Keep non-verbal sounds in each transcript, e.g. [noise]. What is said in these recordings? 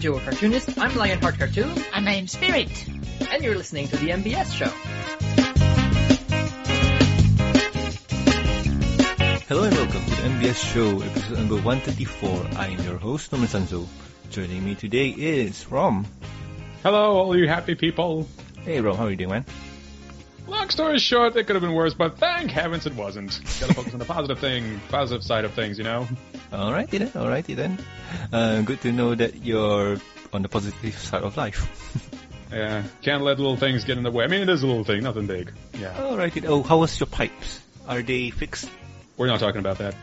duo cartoonist. I'm Lionheart Cartoon, And I'm Spirit. and you're listening to the MBS show. Hello and welcome to the MBS show, episode number 134. I am your host, Norman Sanzo. Joining me today is Rom. Hello, all you happy people. Hey Rom, how are you doing, man? Long story short, it could have been worse, but thank heavens it wasn't. Gotta focus on the positive thing, positive side of things, you know? Alrighty then, alrighty then. Uh, good to know that you're on the positive side of life. [laughs] Yeah, can't let little things get in the way. I mean, it is a little thing, nothing big. Yeah, Alrighty. Oh, how was your pipes? Are they fixed? we're not talking about that.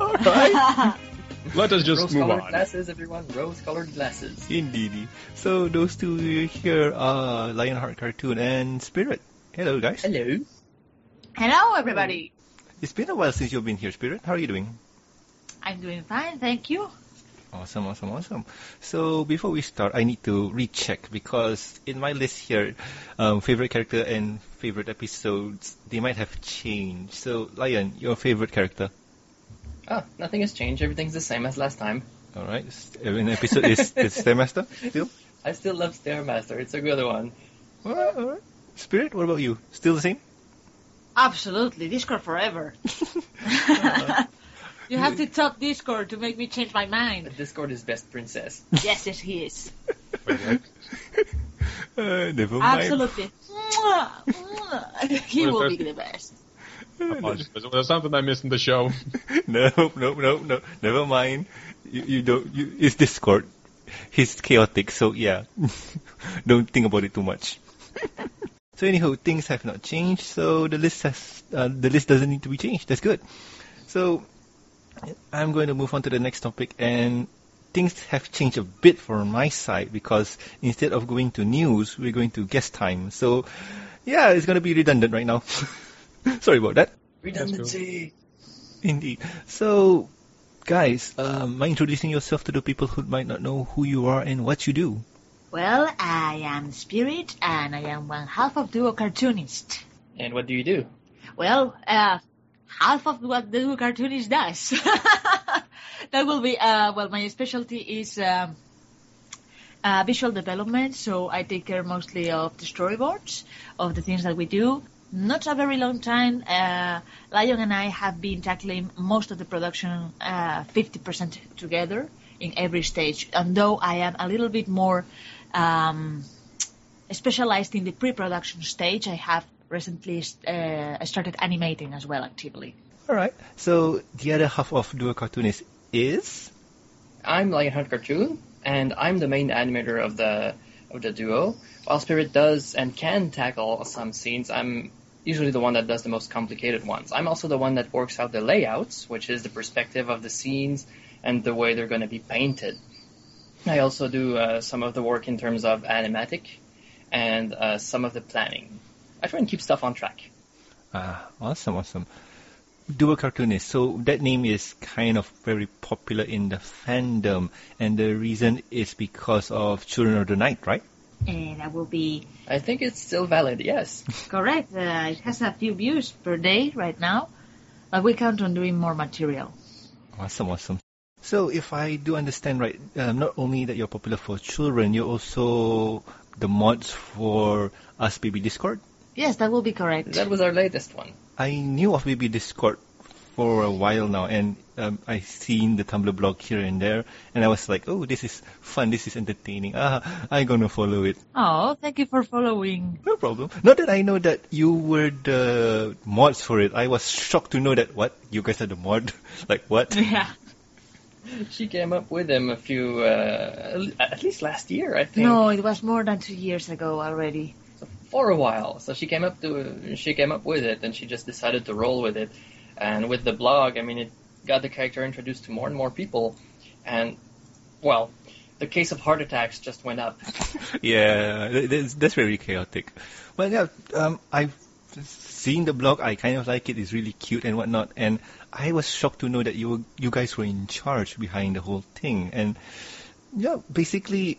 [laughs] Alright. [laughs] Let us just move Rose-colored on. glasses, everyone. Rose-colored glasses. Indeedy. So those two here are Lionheart Cartoon and Spirit. Hello guys. Hello. Hello, everybody. It's been a while since you've been here, Spirit. How are you doing? I'm doing fine, thank you. Awesome, awesome, awesome. So before we start, I need to recheck because in my list here, um, favorite character and favorite episodes, they might have changed. So Lion, your favorite character? Ah, nothing has changed. Everything's the same as last time. All right, an episode is the Stairmaster still. I still love Stairmaster. It's a good one. All right, all right. Spirit, what about you? Still the same? Absolutely, Discord forever. [laughs] you have to top Discord to make me change my mind. Discord is best princess. Yes, yes, he is. [laughs] Uh, never mind. Absolutely. [laughs] Mwah, mwah. he What will be the best. [laughs] Apologies. Was there something I missed in the show? [laughs] no, no, no, no. Never mind. You, you don't. You, it's Discord. He's chaotic, so yeah. [laughs] don't think about it too much. so anyhow, things have not changed, so the list has uh, the list doesn't need to be changed. That's good. So I'm going to move on to the next topic, and things have changed a bit from my side because instead of going to news, we're going to guest time. So yeah, it's going to be redundant right now. [laughs] Sorry about that. Redundancy. Indeed. So, guys, um, mind introducing yourself to the people who might not know who you are and what you do. Well, I am Spirit, and I am one half of Duo Cartoonist. And what do you do? Well, uh, half of what the Duo Cartoonist does. [laughs] that will be, uh, well, my specialty is um, uh, visual development, so I take care mostly of the storyboards, of the things that we do. Not a very long time, uh, Lion and I have been tackling most of the production uh, 50% together in every stage, and though I am a little bit more um, specialized in the pre-production stage, I have recently uh, started animating as well actively. Alright, so the other half of Duo Cartoonist is? I'm Lionheart Cartoon, and I'm the main animator of the of the duo. While Spirit does and can tackle some scenes, I'm usually the one that does the most complicated ones. I'm also the one that works out the layouts, which is the perspective of the scenes and the way they're going to be painted. I also do uh, some of the work in terms of animatic and uh, some of the planning. I try and keep stuff on track. Ah, awesome, awesome. Duo Cartoonist, so that name is kind of very popular in the fandom, and the reason is because of Children of the Night, right? And that will be I think it's still valid, yes. correct. Uh, it has a few views per day right now, but we count on doing more material. Awesome, awesome. So, if I do understand right, um, not only that you're popular for children, you're also the mods for Ask Baby Discord. Yes, that will be correct. That was our latest one. I knew of Baby Discord for a while now, and um, I seen the Tumblr blog here and there, and I was like, oh, this is fun, this is entertaining. Ah, I'm gonna follow it. Oh, thank you for following. No problem. Not that I know that you were the mods for it. I was shocked to know that what you guys are the mod. [laughs] like what? [laughs] Yeah. She came up with him a few, uh, at least last year, I think. No, it was more than two years ago already. for a while. So she came up to she came up with it, and she just decided to roll with it. And with the blog, I mean, it got the character introduced to more and more people, and well, the case of heart attacks just went up. [laughs] yeah, that's, that's very chaotic. Well, yeah, um, I've seen the blog. I kind of like it. It's really cute and whatnot. And I was shocked to know that you were, you guys were in charge behind the whole thing. And yeah, basically,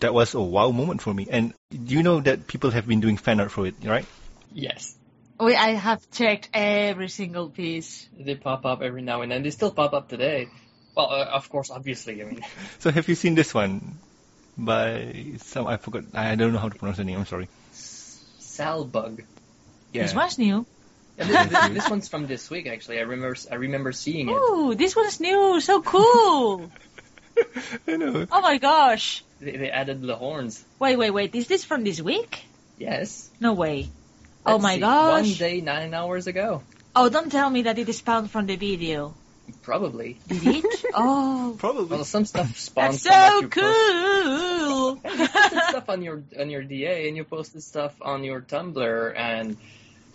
that was a wow moment for me. And you know that people have been doing fan art for it, right? Yes, We, I have checked every single piece. they pop up every now and then. They still pop up today. Well, uh, of course, obviously. I mean, [laughs] So have you seen this one by some? I forgot. I don't know how to pronounce the name. I'm sorry. Salbug. Yeah. This one's new. And this, this, [laughs] this one's from this week, actually. I remember. I remember seeing it. Ooh, this one's new. So cool. [laughs] I know. oh my gosh. They, they added the horns. Wait, wait, wait. Is this from this week? Yes. No way. Oh my see, gosh. One day, nine hours ago. Oh, don't tell me that it is found from the video. Probably. Did it? [laughs] oh, Probably. Well, some stuff spawns that's so cool. [laughs] You posted stuff on your on your DA, and you posted stuff on your Tumblr, and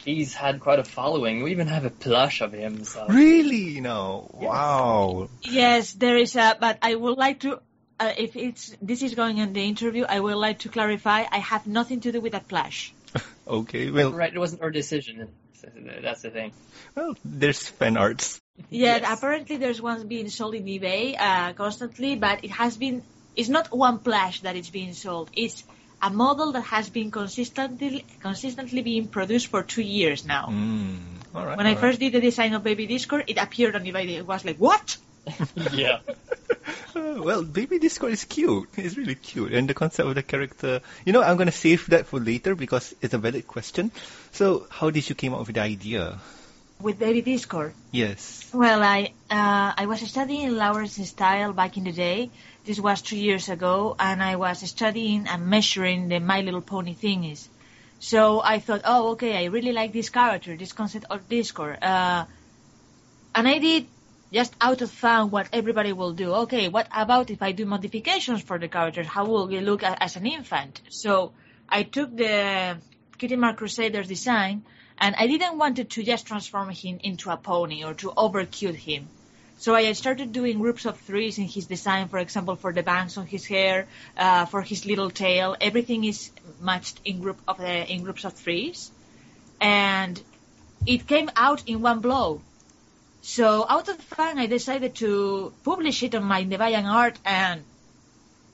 he's had quite a following. We even have a plush of him. So Really? No. Yes. Wow. yes, there is a, but I would like to, uh, if it's, this is going in the interview, I would like to clarify, I have nothing to do with that flash. Okay. Well, right, it wasn't our decision. That's the thing. well, there's fan arts. Yeah, Yes. apparently there's one being sold in eBay uh, constantly, but it has been. It's not one plush that is being sold. It's a model that has been consistently consistently being produced for two years now. Mm. All right. When I all first did the design of Baby Discord, it appeared on eBay. It was like, what? [laughs] yeah. Uh, well, Baby Discord is cute. It's really cute. And the concept of the character, you know, I'm going to save that for later because it's a valid question. So, how did you came up with the idea? With Baby Discord. Yes. Well, I uh, I was studying Lauren's style back in the day. This was two years ago, and I was studying and measuring the My Little Pony thingies. So I thought, oh, okay, I really like this character, this concept of Discord. Uh, and I did just out of fun what everybody will do. Okay, what about if I do modifications for the character? How will he look as an infant? So I took the Cutie Mark Crusaders design, and I didn't want to just transform him into a pony or to overcute him. So I started doing groups of threes in his design, for example, for the bangs on his hair, uh, for his little tail. Everything is matched in group of uh, in groups of threes, and it came out in one blow. So out of the fun, I decided to publish it on my DeviantArt, and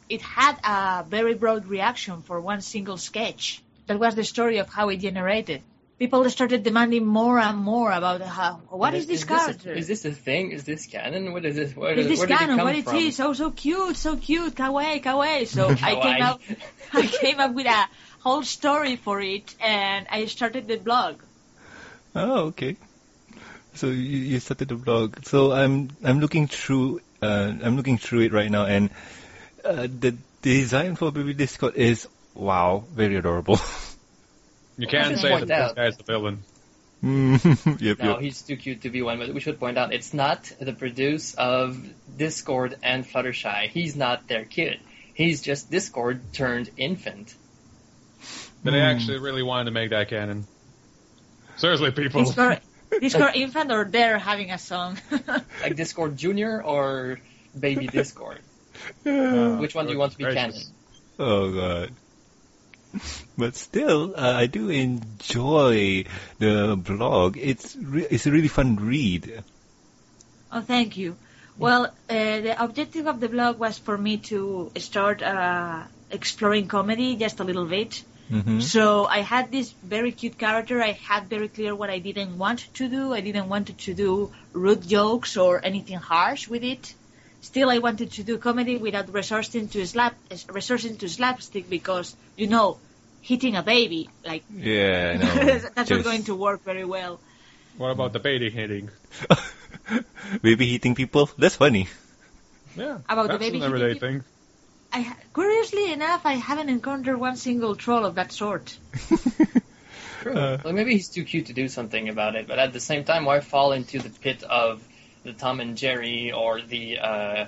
it had a very broad reaction for one single sketch. That was the story of how it generated. People started demanding more and more about how, what is, this character? Is this a thing? Is this canon? What is this? Where, Is this where did canon? it come What it from? is? Oh, so cute, so cute, kawaii, kawaii. So [laughs] I came up, I came up with a whole story for it, and I started the blog. Oh, okay. So you, you started the blog. So I'm I'm looking through uh, I'm looking through it right now, and uh, the design for Baby Discord is wow, very adorable. [laughs] You I can should say point that this guy's the villain. Mm, [laughs] yep, No, yep. he's too cute to be one, but we should point out it's not the produce of Discord and Fluttershy. He's not their kid. He's just Discord turned infant. But they Hmm. actually really wanted to make that canon. Seriously, people. Discord, Discord infant, or they're having a song. [laughs] Like Discord Junior or Baby Discord. Uh, [laughs] Which one do you want to be canon? Oh god. But still, uh, I do enjoy the blog. It's re- it's a really fun read. Oh, thank you. Well, uh, the objective of the blog was for me to start uh, exploring comedy just a little bit. Hmm So I had this very cute character. I had very clear what I didn't want to do. I didn't want to do rude jokes or anything harsh with it. Still, I wanted to do comedy without resorting to slap, resorting to slapstick because you know, hitting a baby like Yeah, no. [laughs] that's not going to work very well. What about the baby hitting? [laughs] Baby hitting people? That's funny. Yeah, About the that's baby an everyday hitting thing. I curiously enough, I haven't encountered one single troll of that sort. [laughs] True. Uh, well, maybe he's too cute to do something about it, but at the same time, why fall into the pit of the Tom and Jerry or the uh, uh,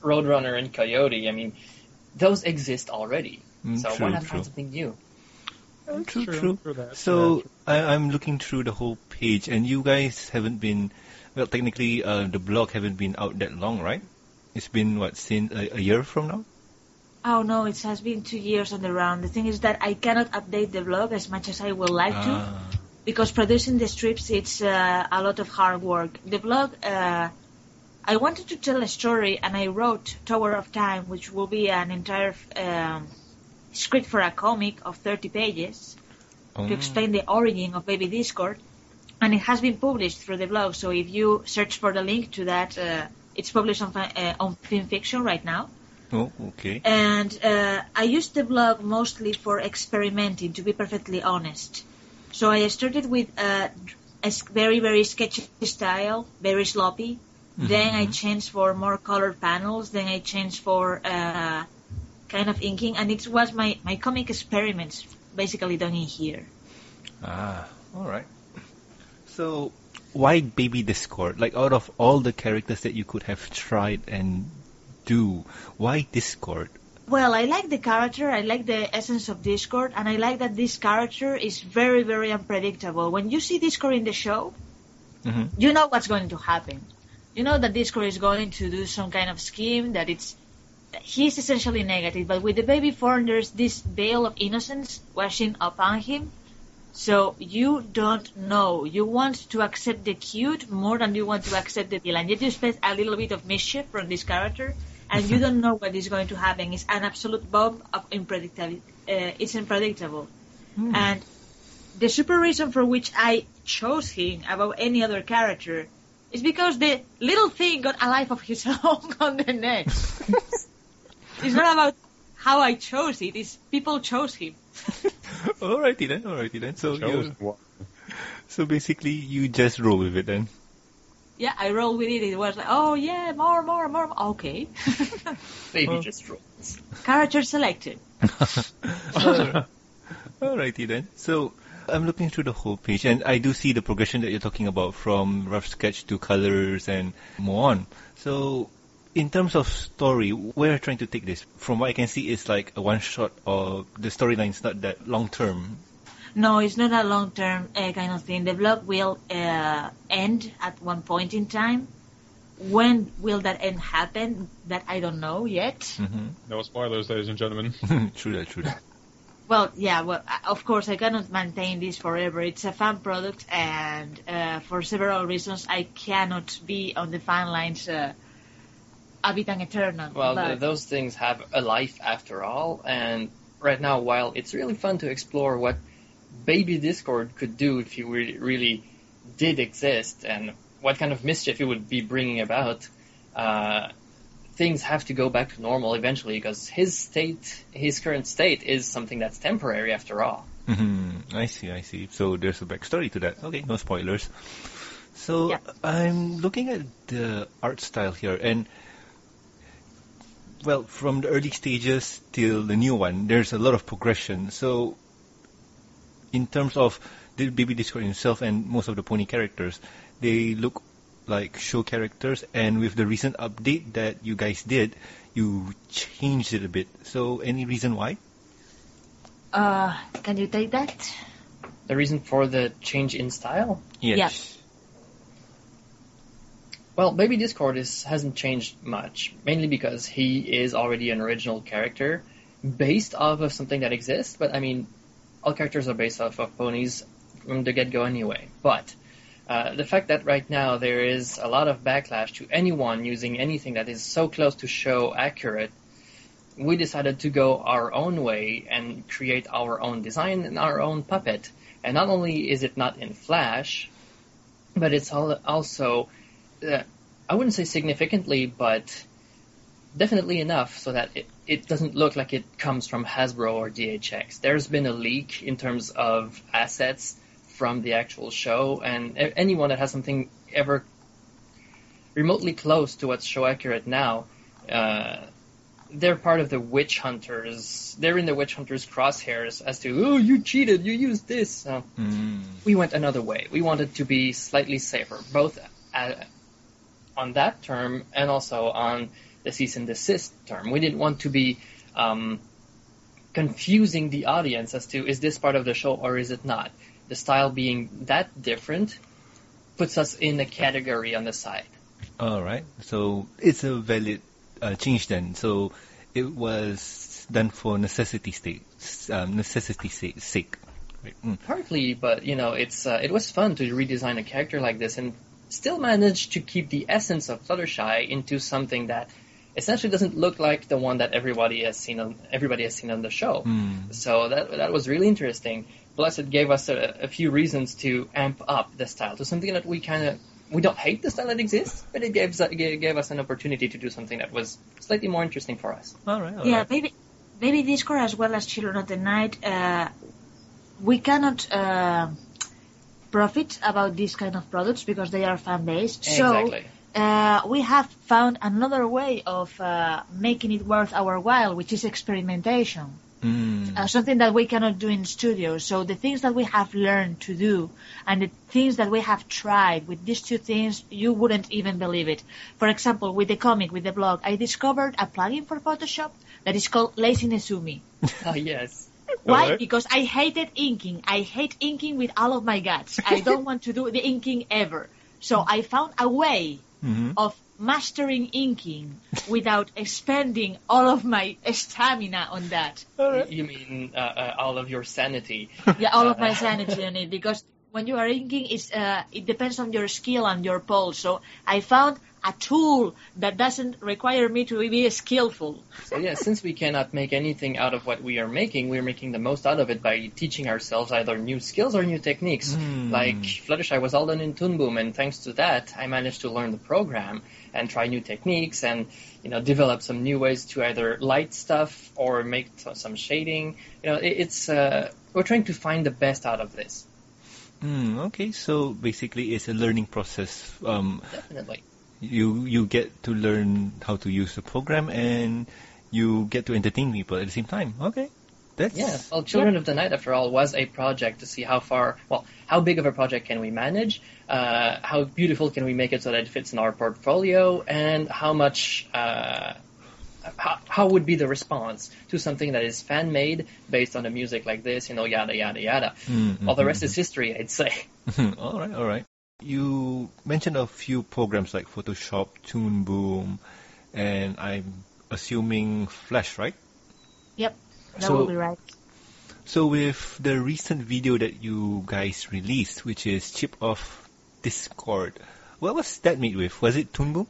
Roadrunner and Coyote? I mean, those exist already. Mm, so true, why not true. find something new? Uh, true, True, true. true that, So yeah, I, I'm looking through the whole page, and you guys haven't been. Well, technically, uh, the blog haven't been out that long, right? It's been what since a, a year from now. Oh no, it has been two years on the round. The thing is that I cannot update the blog as much as I would like to Ah, because producing the strips it's uh, a lot of hard work. The blog, uh, I wanted to tell a story and I wrote Tower of Time, which will be an entire um, script for a comic of 30 pages. oh. to explain the origin of Baby Discord, and it has been published through the blog. So if you search for the link to that, uh, it's published on uh, on FimFiction right now. Oh, okay. And uh, I used the blog mostly for experimenting, to be perfectly honest. So I started with a, a s- very, very sketchy style, very sloppy. Then I changed for more colored panels. Then I changed for uh, kind of inking, and it was my, my comic experiments basically done in here. Ah, all right. So, why Baby Discord? Like, out of all the characters that you could have tried and do, why Discord? Well, I like the character, I like the essence of Discord, and I like that this character is very, very unpredictable. When you see Discord in the show, hmm you know what's going to happen. You know that Discord is going to do some kind of scheme that it's he's essentially negative, but with the baby form there's this veil of innocence washing upon him. So you don't know. You want to accept the cute more than you want to accept the villain. Yet you expect a little bit of mischief from this character, and you don't know what is going to happen. It's an absolute bomb of unpredictability. Uh, it's unpredictable. And the super reason for which I chose him above any other character is because the little thing got a life of his [laughs] own on the net. [laughs] it's not about how I chose it, it's people chose him. [laughs] Alrighty then, alrighty then. So, you, so basically, you just roll with it then. Yeah, I roll with it. It was like, oh yeah, more, more, more. Okay. [laughs] Baby Oh. just rolls. Character selected. [laughs] Alrighty then. So I'm looking through the whole page, and I do see the progression that you're talking about from rough sketch to colors and more on. So in terms of story, where are trying to take this? From what I can see, it's like a one shot, or the storyline is not that long term. No, it's not a long-term uh, kind of thing. The blog will uh, end at one point in time. When will that end happen? That I don't know yet. hmm No spoilers, ladies and gentlemen. [laughs] true that, true that. Well, yeah, well, uh, of course, I cannot maintain this forever. It's a fan product, and uh, for several reasons, I cannot be on the fan lines uh, ab vitam. Well, but, those things have a life after all, and right now, while it's really fun to explore what Baby Discord could do if he re- really did exist, and what kind of mischief it would be bringing about, uh, things have to go back to normal eventually because his state, his current state, is something that's temporary after all. hmm I see, I see. So there's a backstory to that. Okay, no spoilers. So Yeah. I'm looking at the art style here, and well, from the early stages till the new one, there's a lot of progression. So, in terms of the Baby Discord himself and most of the pony characters, they look like show characters, and with the recent update that you guys did, you changed it a bit. So, any reason why? uh, can you take that? The reason for the change in style? Yes. Well, Baby Discord is hasn't changed much, mainly because he is already an original character based off of something that exists. But I mean, all characters are based off of ponies from the get-go anyway. But uh, the fact that right now there is a lot of backlash to anyone using anything that is so close to show accurate, we decided to go our own way and create our own design and our own puppet. And not only is it not in Flash, but it's also uh, I wouldn't say significantly, but definitely enough so that it, it doesn't look like it comes from Hasbro or DHX. There's been a leak in terms of assets from the actual show, and anyone that has something ever remotely close to what's show accurate now, uh, they're part of the witch hunters. They're in the witch hunters' crosshairs as to, oh, you cheated, you used this. So Mm. we went another way. We wanted to be slightly safer, both uh, on that term and also on the cease and desist term. We didn't want to be um, confusing the audience as to is this part of the show or is it not. The style being that different puts us in a category on the side. All right. So it's a valid uh, change then. So it was done for necessity sake, um, necessity sake. sake. Right. Mm. Partly, but you know, it's uh, it was fun to redesign a character like this and still managed to keep the essence of Fluttershy into something that essentially doesn't look like the one that everybody has seen on everybody has seen on the show. Mm. So that that was really interesting. Plus, it gave us a, a few reasons to amp up the style to something that we kind of we don't hate the style that exists, but it gives it gave us an opportunity to do something that was slightly more interesting for us. All right. all yeah, right. maybe maybe Discord as well as Children of the Night, uh, we cannot uh, profit about these kind of products because they are fan based. So uh, we have found another way of uh, making it worth our while, which is experimentation. Mm. Uh, something that we cannot do in studio. So the things that we have learned to do and the things that we have tried with these two things, you wouldn't even believe it. For example, with the comic, with the blog, I discovered a plugin for Photoshop that is called Lazy Nezumi. Ah, [laughs] yes. Why? Alright. Because I hated inking. I hate inking with all of my guts. I [laughs] don't want to do the inking ever. So I found a way Mhm. of mastering inking without [laughs] expending all of my stamina on that. You mean uh, uh, all of your sanity? Yeah, all of my sanity on it because when you are inking, it's, uh, it depends on your skill and your pole. So I found a tool that doesn't require me to be skillful. So yeah, since we cannot make anything out of what we are making, we're making the most out of it by teaching ourselves either new skills or new techniques. Hmm. Like Fluttershy was all done in Toon Boom, and thanks to that, I managed to learn the program and try new techniques and you know develop some new ways to either light stuff or make t- some shading. You know, it, it's uh, we're trying to find the best out of this. Mm, okay, so basically it's a learning process. Um, Definitely. you you get to learn how to use the program and you get to entertain people at the same time. Okay, that's Yeah, well, Children of the Night, after all, was a project to see how far, well, how big of a project can we manage, uh, how beautiful can we make it so that it fits in our portfolio, and how much, uh, how, how would be the response to something that is fan made based on a music like this, you know, yada yada yada. Mm, Well, the mhm, rest is history, I'd say. [laughs] all right, all right. You mentioned a few programs like Photoshop, Toon Boom, and I'm assuming Flash, right? Yep, that So- will be right. So with the recent video that you guys released, which is Chip Off Discord, what was that made with? Was it Toon Boom?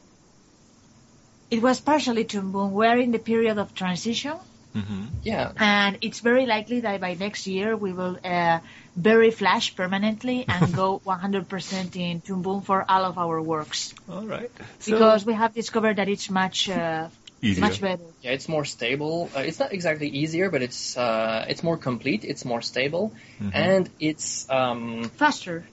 It was partially Toon Boom. We're in the period of transition, Mm-hmm. Yeah, and it's very likely that by next year we will uh, bury Flash permanently and [laughs] go 100% in Toon for all of our works All right. So because we have discovered that it's much uh, easier. much better. yeah, it's more stable. Uh, it's not exactly easier, but it's uh, it's more complete. It's more stable, Mhm. and it's um, Faster.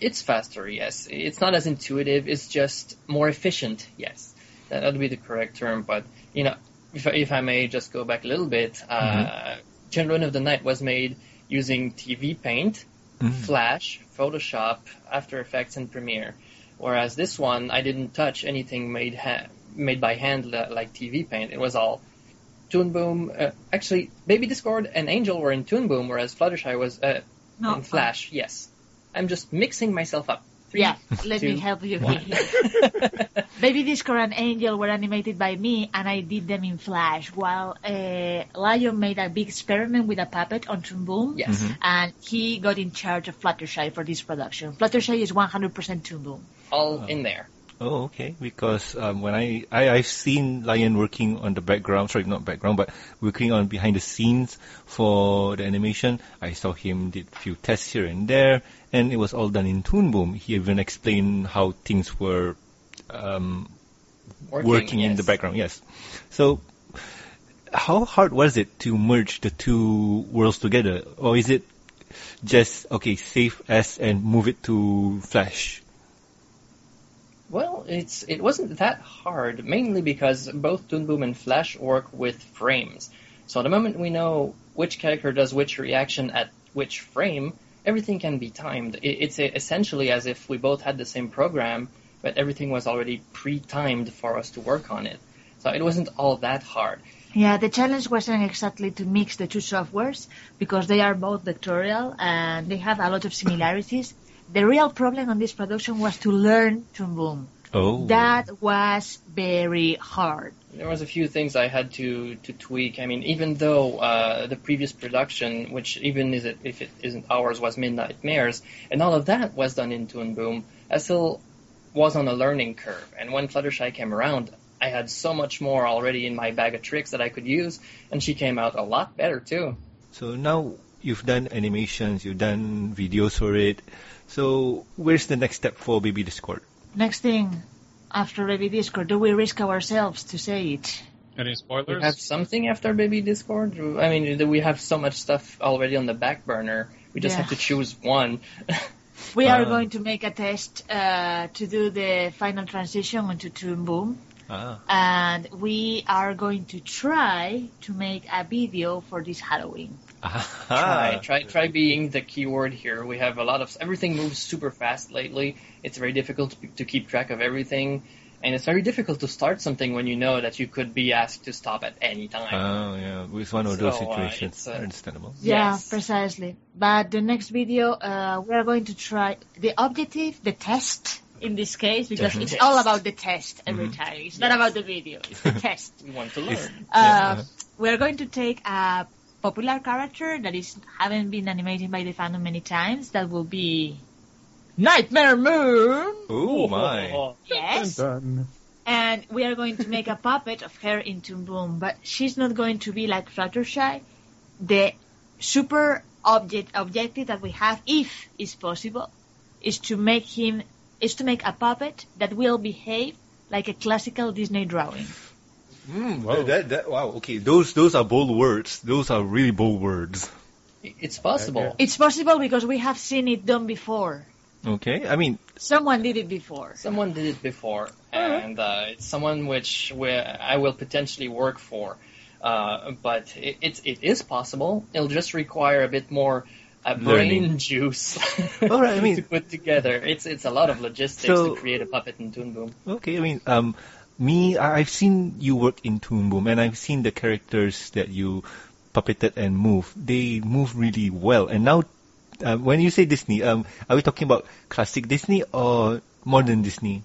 It's faster, yes. It's not as intuitive. It's just more efficient, yes. That would be the correct term. But you know, if I, if I may just go back a little bit, uh, Children of the Night was made using TV Paint, Mhm. Flash, Photoshop, After Effects, and Premiere. Whereas this one, I didn't touch anything made ha- made by hand li- like TV Paint. It was all Toon Boom. Uh, actually, Baby Discord and Angel were in Toon Boom, whereas Fluttershy was uh, No, in Flash. Yes, I'm just mixing myself up. Three, Yeah, [laughs] let me help you one. here. Baby Discord and Angel were animated by me, and I did them in Flash, while uh, Lion made a big experiment with a puppet on Toon Boom. yes. Mhm. And he got in charge of Fluttershy for this production. Fluttershy is 100% Toon Boom. all in there. Oh, okay. Because um, when I, I I've seen Lion working on the background, sorry, not background, but working on behind the scenes for the animation. I saw him did few tests here and there, and it was all done in Toon Boom. He even explained how things were um, working, in yes. the background. Yes. So, how hard was it to merge the two worlds together, or is it just okay, save as and move it to Flash? Well, it's it wasn't that hard, mainly because both Toon Boom and Flash work with frames. So the moment we know which character does which reaction at which frame, everything can be timed. It, it's essentially as if we both had the same program, but everything was already pre-timed for us to work on it. So it wasn't all that hard. Yeah, the challenge wasn't exactly to mix the two softwares because they are both vectorial and they have a lot of similarities. The real problem on this production was to learn Toon Boom. Oh, That was very hard. There was a few things I had to, to tweak. I mean, even though uh, the previous production, which even is it, if it isn't ours, was Midnight Mares, and all of that was done in Toon Boom, I still was on a learning curve. And when Fluttershy came around, I had so much more already in my bag of tricks that I could use, and she came out a lot better too. So now you've done animations, you've done videos for it. So where's the next step for Baby Discord? next thing after Baby Discord, do we risk ourselves to say it? Any spoilers? We have something after Baby Discord. I mean, we have so much stuff already on the back burner. We just Yeah. have to choose one. We are Ah. going to make a test uh, to do the final transition into Toon Boom, Ah. and we are going to try to make a video for this Halloween. Try, try, try being the keyword here. We have a lot of everything moves super fast lately. It's very difficult to, to keep track of everything, and it's very difficult to start something when you know that you could be asked to stop at any time. Oh, yeah. With one of those So, uh, situations. it's, uh, Understandable. Yeah, Yes. precisely. But the next video, uh, we are going to try the objective, the test in this case, because it's Test. all about the test every Mhm. time. It's not about the video, it's the [laughs] test. we want to learn. Uh, Yeah. we are going to take a popular character that is haven't been animated by the fandom many times. That will be Nightmare Moon. Oh, my. Yes. Dun, dun. And we are going to make a puppet of her in Toon Boom, but she's not going to be like Fluttershy. The super object objective that we have, if is possible, is to make him is to make a puppet that will behave like a classical Disney drawing. Mm, Whoa. that, that, wow, okay. Those, those are bold words. Those are really bold words. It's possible. It's possible because we have seen it done before. Okay. I mean, Someone did it before. Someone did it before, and uh, it's someone which I will potentially work for. Uh, but it, it's it is possible. It'll just require a bit more uh, brain Learning. [laughs] juice All right, I [laughs] mean- to put together. It's it's a lot of logistics So- to create a puppet in Toon Boom. Okay, I mean, um, me, I- I've seen you work in Toon Boom, and I've seen the characters that you puppeted and move. They move really well. And now, uh, when you say Disney, um, are we talking about classic Disney or modern Disney?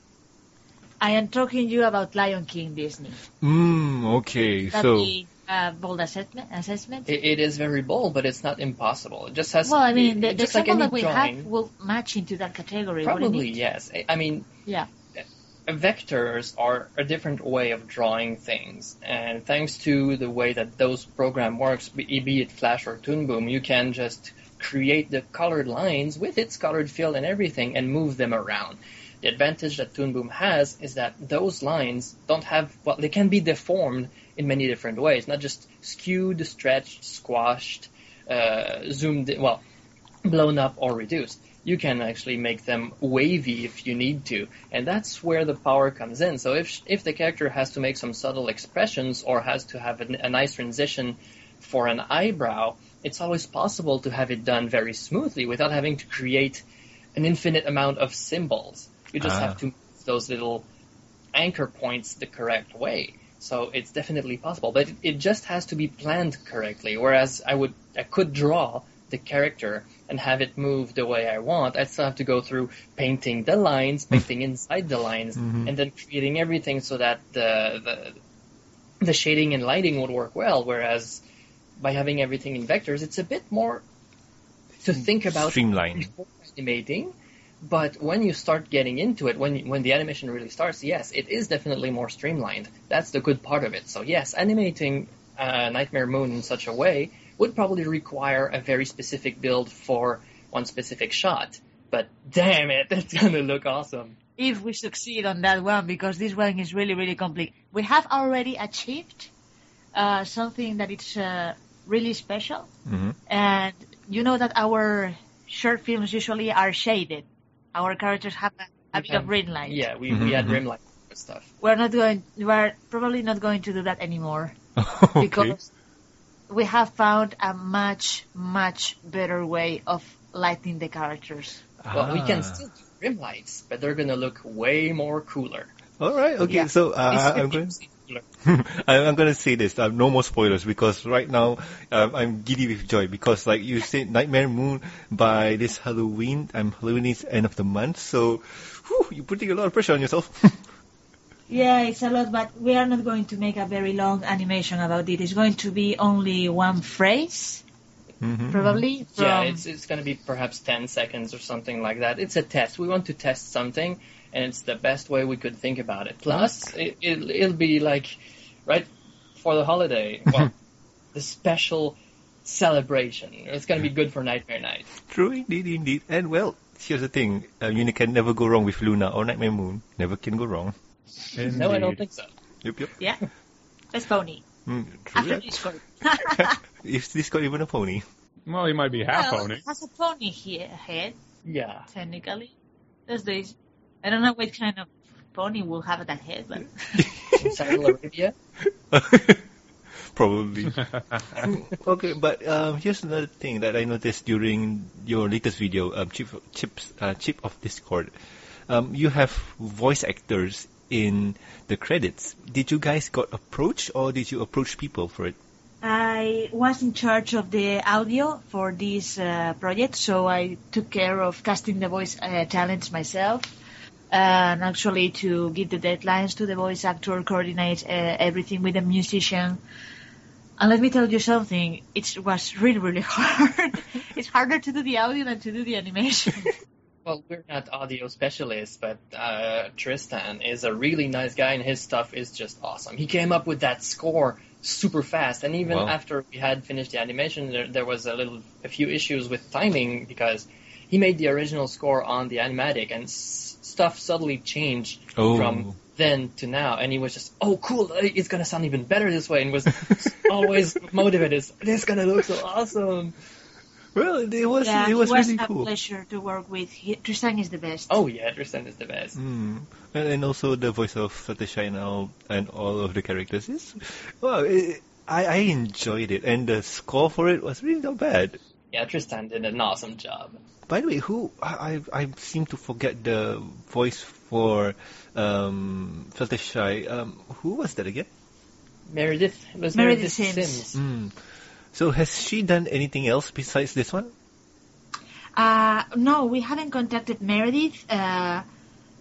I am talking to you about Lion King Disney. Mm, okay, That so be a bold assessment. assessment? It, it is very bold, but it's not impossible. It just has. To be Well, I mean, it- the, it- the just like any that we drawing, have will match into that category. Probably yes. I- I mean, Yeah. Vectors are a different way of drawing things, and thanks to the way that those program works, be, it Flash or Toon Boom, you can just create the colored lines with its colored fill and everything and move them around. The advantage that Toon Boom has is that those lines don't have well, they can be deformed in many different ways, not just skewed, stretched, squashed, uh, zoomed, well, blown up or reduced. You can actually make them wavy if you need to, and that's where the power comes in. So if if the character has to make some subtle expressions or has to have a, a nice transition for an eyebrow, it's always possible to have it done very smoothly without having to create an infinite amount of symbols. You just Ah. have to move those little anchor points the correct way. So it's definitely possible, but it, it just has to be planned correctly. Whereas I would, I could draw the character and have it move the way I want. I'd still have to go through painting the lines, painting [laughs] inside the lines, Mhm. and then creating everything so that the, the the shading and lighting would work well. Whereas by having everything in vectors, it's a bit more to think about streamlined. animating. But when you start getting into it, when when the animation really starts, yes, it is definitely more streamlined. That's the good part of it. So yes, animating uh, Nightmare Moon in such a way would probably require a very specific build for one specific shot. But damn it, [laughs] that's gonna look awesome. If we succeed on that one, because this one is really, really complex. We have already achieved uh, something that is uh, really special, hmm and you know that our short films usually are shaded. Our characters have a, a bit of rim light. Yeah, we, Mhm, we had rim light stuff. We're not going. We're probably not going to do that anymore. [laughs] okay. because we have found a much, much better way of lighting the characters. Well, we can Ah. still do rim lights, but they're gonna look way more cooler. All right. Okay. Yeah. So uh, I'm going. 50% cooler. [laughs] I- I'm gonna say this. Um, no more spoilers because right now um, I'm giddy with joy because, like you said, Nightmare Moon by this Halloween. I'm Halloween is end of the month, so whew, you're putting a lot of pressure on yourself. [laughs] Yeah, it's a lot, but we are not going to make a very long animation about it. It's going to be only one phrase, Mhm. probably. From, Yeah, it's it's gonna be perhaps ten seconds or something like that. It's a test. We want to test something, and it's the best way we could think about it. Plus, it, it'll, it'll be like right for the holiday. [laughs] Well, the special celebration. It's gonna be good for Nightmare Night. True, indeed, indeed. And well, here's the thing: um, you can never go wrong with Luna or Nightmare Moon. Never can go wrong. No, I don't think so. Yep, yep. Yeah. [laughs] That's pony. Mm, true After that. Discord. [laughs] [laughs] Is this got even a pony? Well, he might be half well, pony. it has a pony here, head, Yeah. technically. Those days. I don't know what kind of pony will have that head, but In Saudi Arabia. Probably. okay, but um, here's another thing that I noticed during your latest video, um, Chip, Chips, uh, Chip of Discord. Um, you have voice actors in the credits. Did you guys got approached, or did you approach people for it? I was in charge of the audio for this uh, project, so I took care of casting the voice uh, talents myself, and actually to give the deadlines to the voice actor, coordinate uh, everything with the musician. And let me tell you something, it was really, really [laughs] hard. it's harder to do the audio than to do the animation. Well, we're not audio specialists, but uh, Tristan is a really nice guy, and his stuff is just awesome. He came up with that score super fast, and even Wow. after we had finished the animation, there, there was a little, a few issues with timing because he made the original score on the animatic, and s- stuff subtly changed Oh. from then to now, and he was just, oh, cool, it's gonna sound even better this way, and was [laughs] always motivated. This is gonna look so awesome. Well, it was yeah, it was, it was really a cool. pleasure to work with. He, Tristan is the best. Oh yeah, Tristan is the best. Mm. And, and also the voice of Fluttershy and all, and all of the characters is, well, it, I, I enjoyed it, and the score for it was really not bad. Yeah, Tristan did an awesome job. By the way, who I I I seem to forget the voice for um, Fluttershy. Um, who was that again? Meredith it was Meredith Meredith, Sims. Sims. Mm. So has she done anything else besides this one? Uh, no, we haven't contacted Meredith uh,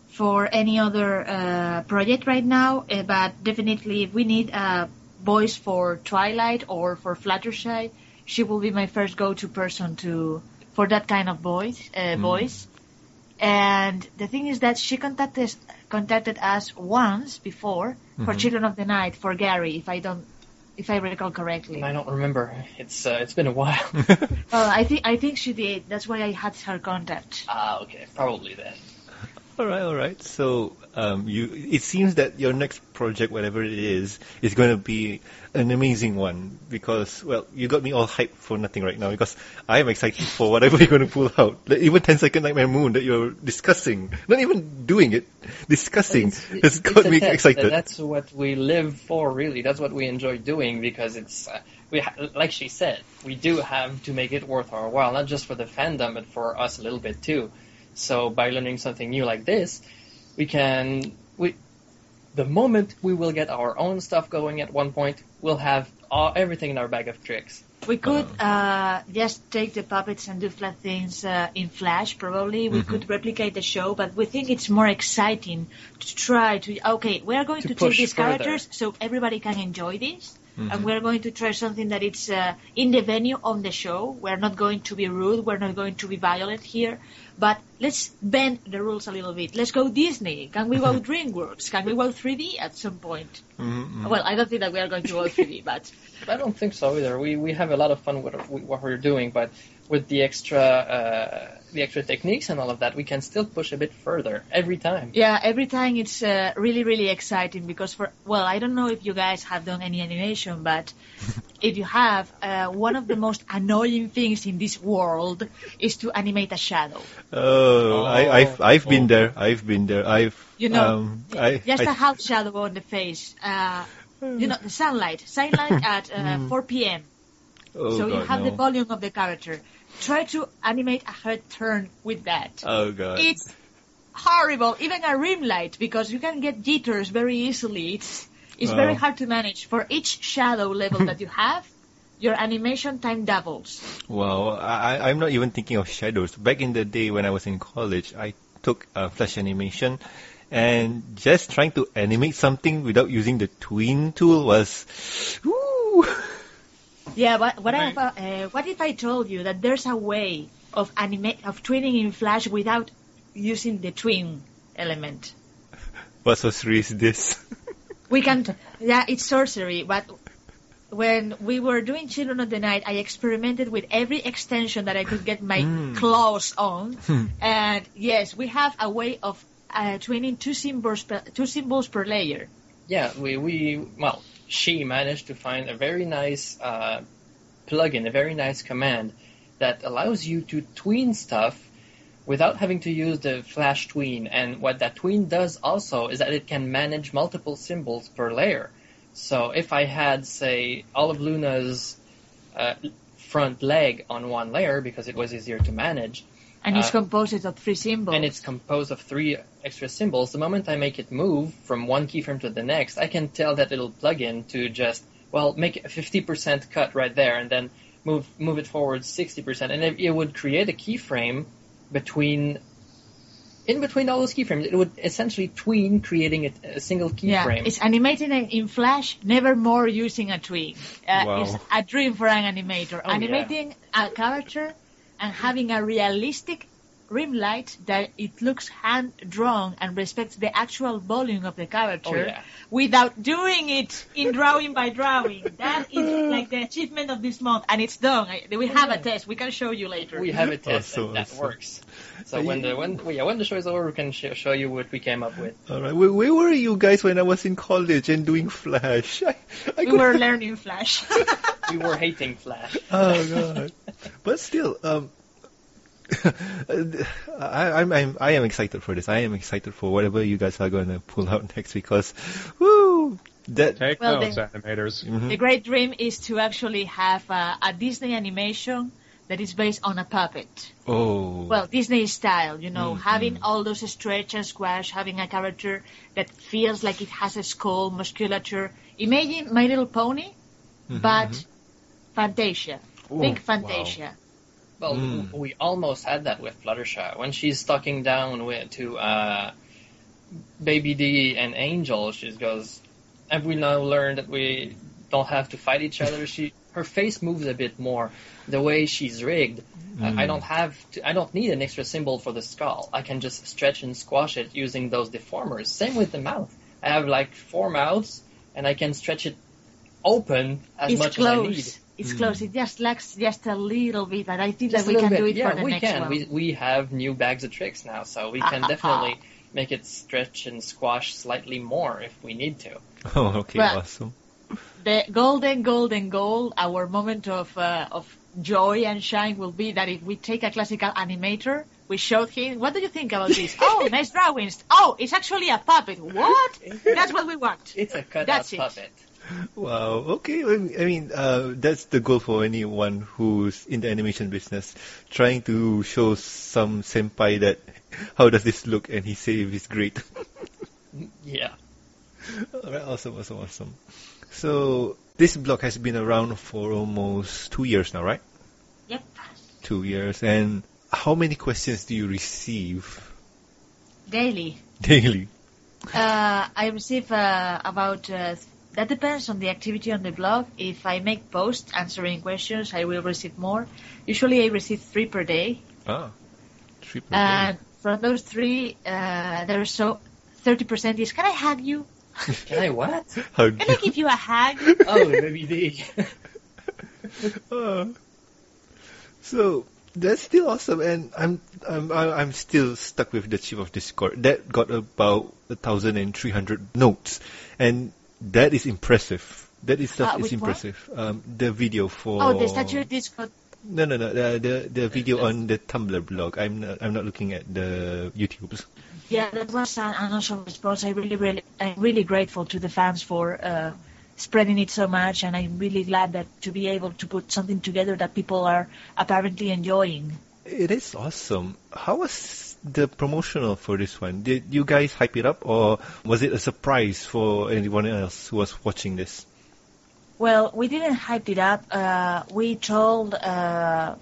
for any other uh, project right now, uh, but definitely if we need a voice for Twilight or for Fluttershy, she will be my first go-to person to for that kind of voice. Uh, Voice. And the thing is that she contacted contacted us once before for Mhm. Children of the Night for Gary, if I don't, if I recall correctly. I don't remember. It's uh, it's been a while. [laughs] Well, I think I think she did. That's why I had her contact. Ah, okay, probably then. All right, all right. So um, you, it seems that your next project, whatever it is, is going to be an amazing one because, well, you got me all hyped for nothing right now because I am excited for whatever [laughs] you're going to pull out. Like even 10 Second Nightmare Moon that you're discussing, not even doing it, discussing, It's- has got it's a me test, excited. That's what we live for, really. That's what we enjoy doing because it's uh, we ha- like she said, we do have to make it worth our while, not just for the fandom, but for us a little bit too. So by learning something new like this, we can we the moment we will get our own stuff going at one point, we'll have all, everything in our bag of tricks. We could uh, just take the puppets and do flat things uh, in Flash, probably. We Mhm. could replicate the show, but we think it's more exciting to try to. Okay, we are going To to, take these further. characters so everybody can enjoy this. Mhm. And we're going to try something that it's uh, in the venue on the show. We're not going to be rude. We're not going to be violent here. But let's bend the rules a little bit. Let's go Disney. Can we go [laughs] DreamWorks? Can we go 3D at some point? Mhm, mhm. Well, I don't think that we are going to go 3D, [laughs] but I don't think so either. We we have a lot of fun with, with what we're doing, but with the extra uh, the extra techniques and all of that, we can still push a bit further every time. Yeah, every time it's uh, really, really exciting because for well, I don't know if you guys have done any animation, but [laughs] if you have, uh, one of the most annoying things in this world is to animate a shadow. Oh, I, I've I've been Oh. there. I've been there. I've You know, um, I, just I- a half shadow on the face. Uh, you know, the sunlight, sunlight [laughs] at uh, 4 p.m. oh so you God, have the volume of the character. Try to animate a head turn with that. Oh god. It's horrible. Even a rim light, because you can get jitters very easily. It's it's very hard to manage. For each shadow level that you [laughs] have, your animation time doubles. Wow, I, I- I'm not even thinking of shadows. Back in the day when I was in college, I took uh, flash animation, and just trying to animate something without using the tween tool was, woo. Yeah, but what, Right. if, uh, what if I told you that there's a way of anima- of tweening in Flash without using the tween element? [laughs] What sorcery is this? We can, yeah, it's sorcery, but when we were doing Children of the Night, I experimented with every extension that I could get my Mm. claws on. and yes, we have a way of uh, tweening two symbols per, two symbols per layer. Yeah, we, we well, she managed to find a very nice uh, plugin, a very nice command that allows you to tween stuff without having to use the flash tween. And what that tween does also is that it can manage multiple symbols per layer. So if I had, say, all of Luna's uh, front leg on one layer because it was easier to manage, And it's Uh, composed of three symbols. and it's composed of three extra symbols. The moment I make it move from one keyframe to the next, I can tell that little plugin to just well make a 50% cut right there, and then move move it forward 60%, and it, it would create a keyframe between. In between all those keyframes, it would essentially tween, creating a, a single yeah, keyframe. it's animated in in Flash, never more using a tween. Uh, Wow. It's a dream for an animator. Oh, yeah. Animating a character and having a realistic rim light that it looks hand drawn and respects the actual volume of the character Oh, yeah. without doing it in drawing by drawing. That is like the achievement of this month, and it's done. We have a test. We can show you later. We have a test Awesome, and that awesome. works. So when the when yeah, when the show is over, we can sh- show you what we came up with. All right. Where, where were you guys when I was in college and doing Flash? [laughs] I, I we were learning Flash. [laughs] We were hating Flash. [laughs] Oh god. but still, um, [laughs] I, I'm, I'm I am excited for this. I am excited for whatever you guys are gonna pull out next because, woo, that. Take Well, notes, then- animators. Mhm. The great dream is to actually have a, a Disney animation that is based on a puppet. Oh. Well, Disney style, you know, Mhm. having all those stretch and squash, having a character that feels like it has a skull, musculature. Imagine My Little Pony, Mhm, but mhm. Fantasia. Ooh, Think Fantasia. Well, Mm. we almost had that with Fluttershy. When she's talking down with, to uh, Baby D and Angel, she goes, "Have we now learned that we don't have to fight each other?" She her face moves a bit more. The way she's rigged, I- I Mm. don't have to. I don't need an extra symbol for the skull. I can just stretch and squash it using those deformers. Same with the mouth. I have like four mouths, and I can stretch it open as it's much as I need. Close. It's Mm. close. It just lacks just a little bit, but I think Just that we can bit. do it yeah, for the we next can. one. We we have new bags of tricks now, so we Ah, can ah, definitely make it stretch and squash slightly more if we need to. [laughs] Oh, okay, But- awesome. the golden, golden goal, our moment of uh, of joy and shine will be that if we take a classical animator, we showed him, what do you think about this? [laughs] oh, nice drawings. Oh, it's actually a puppet. [laughs] What? That's what we want. It's a cutout That's it. Puppet. Wow. Okay. I mean- uh, that's the goal for anyone who's in the animation business, trying to show some senpai that how does this look, and he say it's great. [laughs] Yeah. Alright, awesome, awesome, awesome. So this blog has been around for almost two years now, right? Yep. Two years. And how many questions do you receive Daily. daily? Uh, I receive uh, about, uh, that depends on the activity on the blog. If I make posts answering questions, I will receive more. Usually I receive three per day. Ah, three per And from those three, uh, there's so 30% is, can I hug you? [laughs] Can I what? day. How Can I give you a hug? [laughs] Oh, maybe D. [laughs] Ah. so that's still awesome, and I'm I'm I'm I'm still stuck with the chief of Discord. That got about a thousand and three hundred notes, and that is impressive. That is stuff Uh, is impressive. Um, the video for Oh, the statue Discord. No, no, no. The the, the video on the Tumblr blog. I'm not, I'm not looking at the YouTubes. Yeah, that was an, an awesome response. I really, really, I'm really grateful to the fans for uh, spreading it so much, and I'm really glad that to be able to put something together that people are apparently enjoying. It is awesome. How was the promotional for this one? Did you guys hype it up, or was it a surprise for anyone else who was watching this? Well, we didn't hype it up. Uh, we told uh,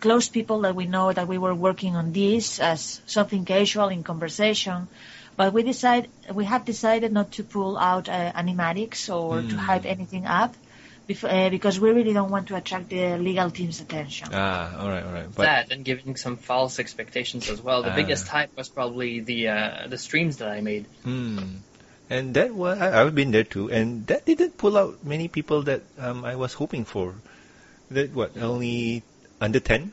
close people that we know that we were working on this as something casual in conversation, but we decide we have decided not to pull out uh, animatics or to Hmm. hype anything up, bef- uh, because we really don't want to attract the legal team's attention. Ah, all right, all right. But that and giving some false expectations as well. The Ah. biggest hype was probably the uh, the streams that I made. hmm. And that was I, I've been there too, and that didn't pull out many people that um, I was hoping for. That what only under ten?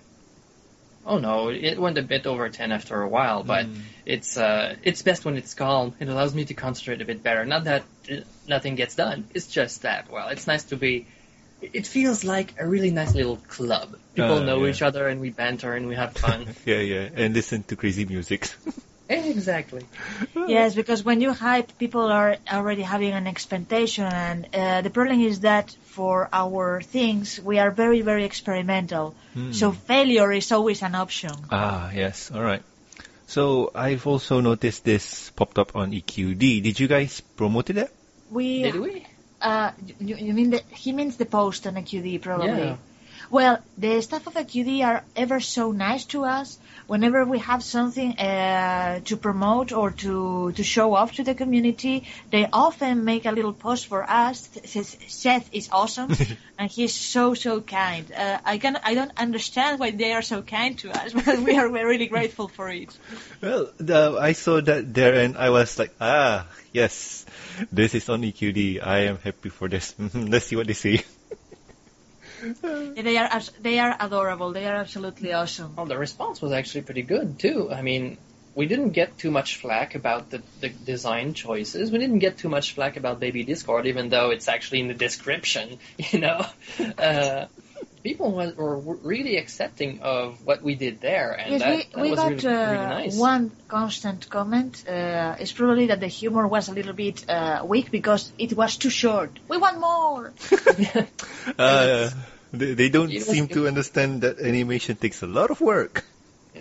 Oh no, it went a bit over ten after a while, but Mm. it's uh, it's best when it's calm. It allows me to concentrate a bit better. Not that nothing gets done. It's just that well, it's nice to be. It feels like a really nice little club. People Uh, know yeah. each other and we banter and we have fun. [laughs] Yeah, yeah, and listen to crazy music. [laughs] exactly. Yes, because when you hype, people are already having an expectation, and uh, the problem is that for our things, we are very, very experimental. Hmm. So failure is always an option. Ah, yes. All right. So I've also noticed this popped up on EQD. Did you guys promote it? We, Did we? uh, you, you mean the, he means the post on EQD, probably. Yeah. Well, the staff of EQD are ever so nice to us. Whenever we have something uh, to promote or to, to show off to the community, they often make a little post for us. Says Seth is awesome, [laughs] and he's so so kind. Uh, I can I don't understand why they are so kind to us, [laughs] but we are we're really grateful for it. Well, the, I saw that there and I was like, ah, yes, this is on EQD. I am happy for this. [laughs] Let's see what they say. They are they are adorable. They are absolutely awesome. Well, the response was actually pretty good too. I mean, we didn't get too much flack about the, the design choices. We didn't get too much flack about Baby Discord, even though it's actually in the description. [laughs] You know, uh, people was, were really accepting of what we did there, and Yes, that, we, that we was got really, uh, really nice. one constant comment. Uh, it's probably that the humor was a little bit uh, weak because it was too short. We want more. [laughs] They, they don't It was- seem to understand that animation takes a lot of work.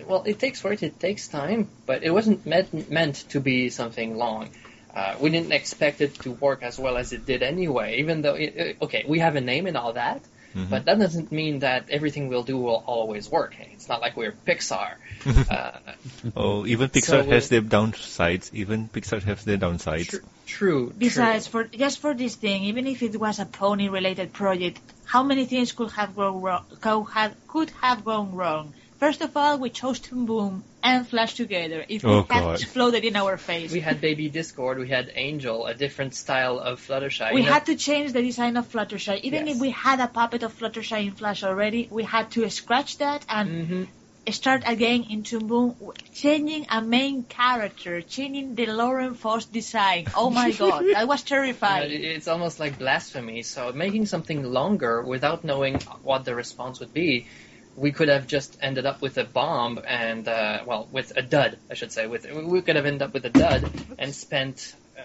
Well, it takes work, it takes time, but it wasn't meant meant to be something long. Uh, we didn't expect it to work as well as it did anyway. Even though, it, it- okay, we have a name and all that, Mm-hmm. but that doesn't mean that everything we'll do will always work. It's not like we're Pixar. [laughs] uh, Oh, even So Pixar has their downsides. Even Pixar has their downsides. tr- true. Besides, true. for just for this thing, even if it was a pony-related project, how many things could have gone wrong? Could have, could have gone wrong? First of all, we chose Toon Boom and Flash together. It Oh, would have God. exploded in our face. we had Baby Discord, we had Angel, a different style of Fluttershy. We you know? had to change the design of Fluttershy. Even Yes. if we had a puppet of Fluttershy in Flash already, we had to scratch that and Mhm. Start again in Toon Boom, changing a main character, changing the Lauren Faust design. Oh my [laughs] god, I was You know, it's almost like blasphemy. So making something longer without knowing what the response would be, we could have just ended up with a bomb and uh, well, with a dud, I should say. With we could have ended up with a dud and spent uh,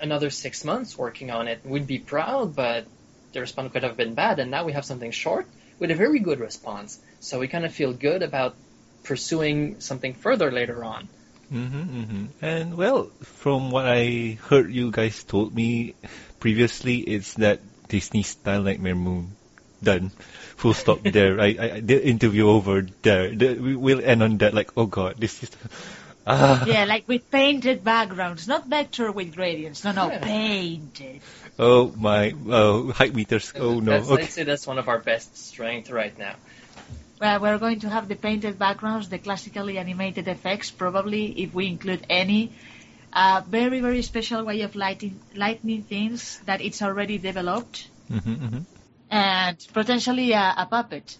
another six months working on it. We'd be proud, but the response could have been bad. And now we have something short with a very good response. So we kind of feel good about pursuing something further later on. hmm hmm And well, from what I heard you guys told me previously, it's that Disney style Nightmare Moon done. Full stop [laughs] there. I, I the interview over there. The, we will end on that. Like, oh god, this is. [laughs] Ah. Yeah, like with painted backgrounds, not vector with gradients. No, no, Yeah. painted. Oh my. Oh, height meters. Oh no. That's, Okay. I'd say that's one of our best strengths right now. Well, we're going to have the painted backgrounds, the classically animated effects, probably if we include any. A very, very special way of lighting, lightning things that it's already developed, hmm hmm and potentially a, a puppet.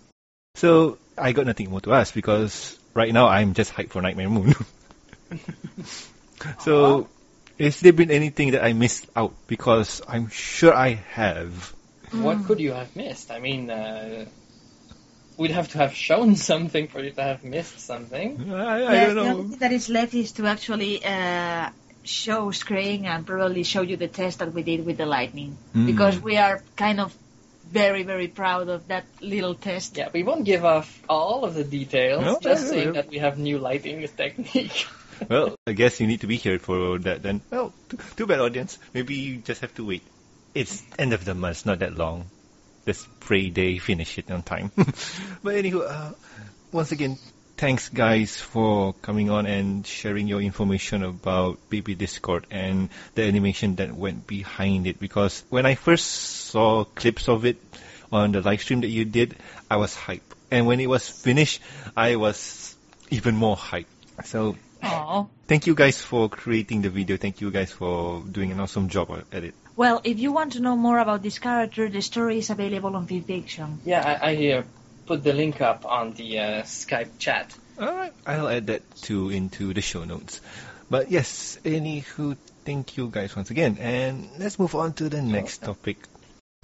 So I got nothing more to ask because right now I'm just hyped for Nightmare Moon. [laughs] so, has there been anything that I missed out? Because I'm sure I have. What could you have missed? I mean, uh, we'd have to have shown [laughs] something for you to have missed something. I, I Yes, don't The only thing that is left is to actually uh, show screen and probably show you the test that we did with the lightning, Mm. because we are kind of very, very proud of that little test. Yeah, we won't give off all of the details, No, just no, saying no. that we have new lighting [laughs] technique. Well, I guess you need to be here for that then. Well, too, too bad, audience. Maybe you just have to wait. It's end of the month, not that long. Let's pray they finish it on time. [laughs] but anyway, uh, once again, thanks guys for coming on and sharing your information about Baby Discord and the animation that went behind it. Because when I first saw clips of it on the live stream that you did, I was hyped. And when it was finished, I was even more hyped. So Oh. Thank you guys for creating the video. Thank you guys for doing an awesome job at it. Well, if you want to know more about this character, the story is available on FimFiction. Yeah, I, I uh, put the link up on the uh, Skype chat. Alright, I'll add that too into the show notes. But yes, anywho, thank you guys once again. And let's move on to the next topic.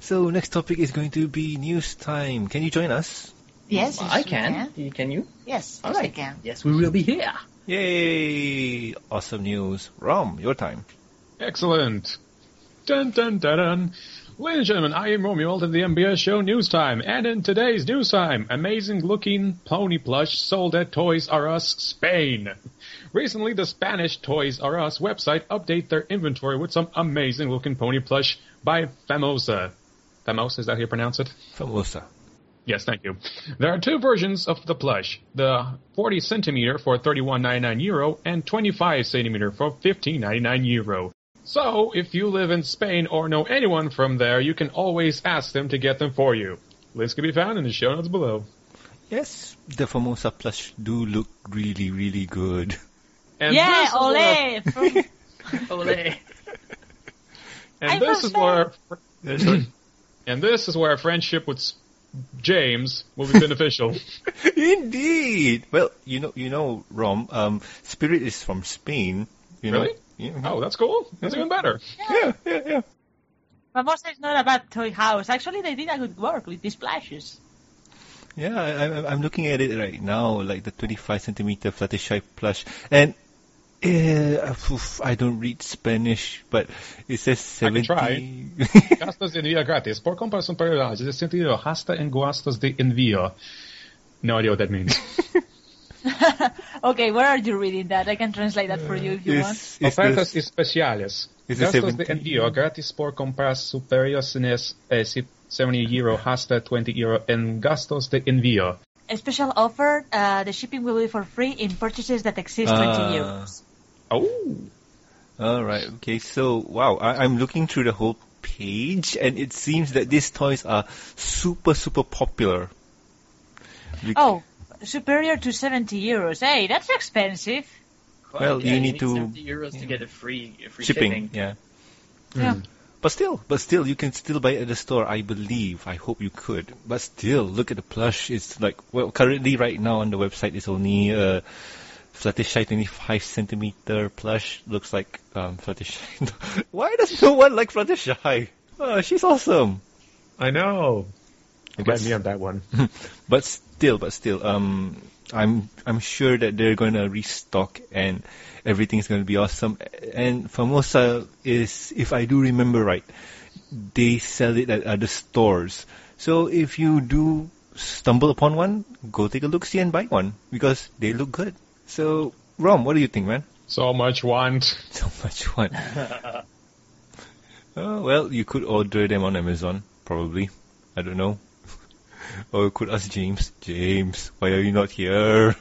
So next topic is going to be news time. Can you join us? Yes, Well, yes, I we can. Can you? Yes, All yes, I can. Yes, we will be here. Yay! Awesome news. Rom, your time. Excellent. Dun dun dun dun. Ladies and gentlemen, I am Romeo, to the MBS show news time. And in today's news time, amazing looking pony plush sold at Toys R Us Spain. Recently, the Spanish Toys R Us website update their inventory with some amazing looking pony plush by Famosa. Famosa, is that how you pronounce it? Famosa. Yes, thank you. There are two versions of the plush: the 40 centimeter for 31.99 euro and 25 centimeter for 15.99 euro. So, if you live in Spain or know anyone from there, you can always ask them to get them for you. Links can be found in the show notes below. Yes, the Famosa plush do look really, really good. And yeah, this is where- ole! From, Ole. and I'm this is where [clears throat] and this is where friendship with James will be [laughs] beneficial. Indeed. Well, you know, you know, Rom. Um, Spirit is from Spain. You know. Really? Yeah. oh, that's cool. That's even better. yeah, yeah, yeah. Famosa is not a bad toy house. Actually, they did a good work with these splashes. Yeah, I, I'm, I'm looking at it right now, like the 25 centimeter Fluttershy plush, and uh, oof, I don't read Spanish, but it says I can 70. try. [laughs] De envío gratis. Por comparación para de sentido hasta en gastos de envío. No idea what that means. [laughs] [laughs] okay, where are you reading that? I can translate that for you if you want. It's, it's Ofertas the, especiales. Gastos de envío gratis por compras superiores eh, 70 euro hasta 20 euro en gastos de envío. A special offer, uh, the shipping will be for free in purchases that exceed 20 Ah. euros. Oh, all right. Okay. So wow, I, I'm looking through the whole page, and it seems that these toys are super, super popular. Bec- Oh, superior to 70 euros. Hey, that's expensive. Well, Yeah, you need to- 70 euros to get a free, a free shipping. shipping. Yeah. Yeah. But still, but still, you can still buy it at the store. I believe. I hope you could. But still, look at the plush. It's like well, currently right now on the website, it's only uh, Fluttershy 25 centimeter plush. Looks like um, Fluttershy. [laughs] Why does no one like Fluttershy? Oh, she's awesome. I know. But Get me on that one. [laughs] but still, but still, um, I'm I'm sure that they're gonna restock and everything's gonna be awesome. And Famosa is, if I do remember right, they sell it at other stores. So if you do stumble upon one, go take a look, see and buy one because they look good. So, Rom, what do you think, man? So much want. [laughs] So much want. [laughs] oh, well, you could order them on Amazon, probably. I don't know. Or you could ask James. James, why are you not here?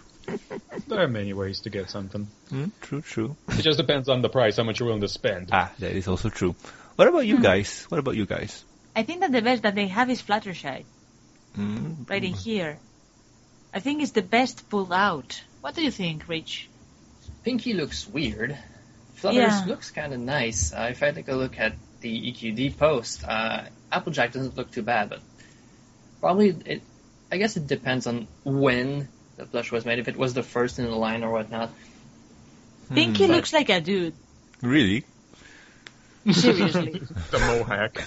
There are many ways to get something. Hmm, true, true. It just depends on the price, how much you're willing to spend. Ah, that is also true. What about you guys? What about you guys? I think that the best that they have is Fluttershy, Mm, right in here. I think it's the best pulled out. What do you think, Rich? Pinkie looks weird. Flutters Yeah. looks kind of nice. Uh, if I take a look at the EQD post, uh, Applejack doesn't look too bad, but probably it. I guess it depends on when the plush was made. If it was the first in the line or whatnot. Pinkie but- looks like a dude. Really? Seriously. [laughs] The mohawk.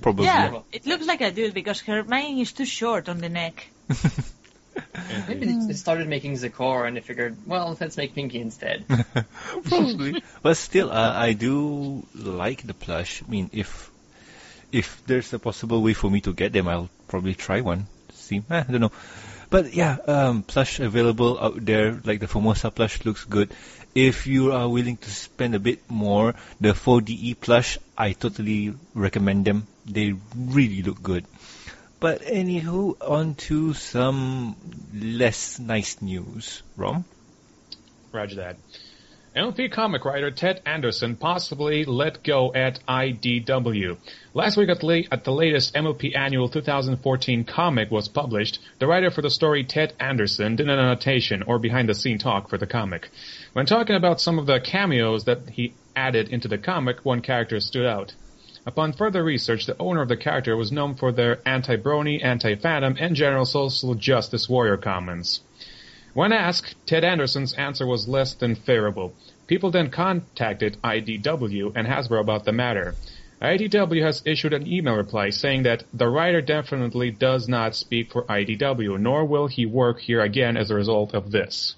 Probably. yeah, it looks like a dude because her mane is too short on the neck. [laughs] Maybe they they started making Zecora and they figured, well, let's make Pinkie instead. [laughs] Probably. but still, uh, I do like the plush. I mean, if if there's a possible way for me to get them, I'll probably try one. See, eh, I don't know. But yeah, um, plush available out there, like the Famosa plush looks good. If you are willing to spend a bit more, the 4DE plush, I totally recommend them. They really look good. But anywho, on to some less nice news. Rom? Roger that. MLP comic writer Ted Anderson possibly let go at IDW. Last week at, la- at the latest MLP annual 2014 comic was published, the writer for the story Ted Anderson did an annotation or behind the scene talk for the comic. When talking about some of the cameos that he added into the comic, one character stood out. Upon further research, the owner of the character was known for their anti-Brony, anti-fandom, and general social justice warrior comments. When asked, Ted Anderson's answer was less than favorable. People then contacted IDW and Hasbro about the matter. IDW has issued an email reply saying that the writer definitely does not speak for IDW, nor will he work here again as a result of this.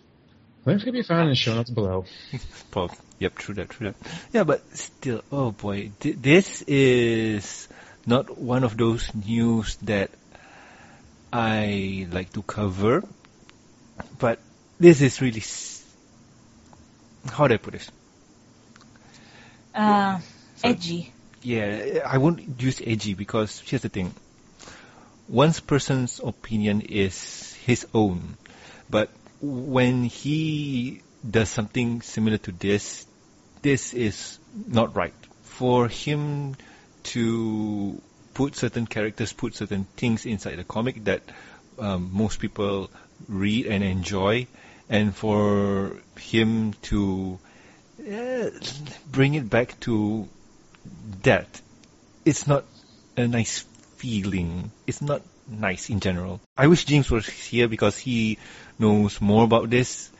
Link can be found in the show notes below. [laughs] Paul. Yep, true that, true that. Yeah, but still, oh boy, th- this is not one of those news that I like to cover, but this is really. S- how do I put this? Uh, So- edgy. Yeah, I won't use edgy because here's the thing. One person's opinion is his own, but when he does something similar to this, this is not right. For him to put certain characters, put certain things inside the comic that um, most people read and enjoy, and for him to uh, bring it back to that, it's not a nice feeling. It's not nice in general. I wish James was here because he knows more about this,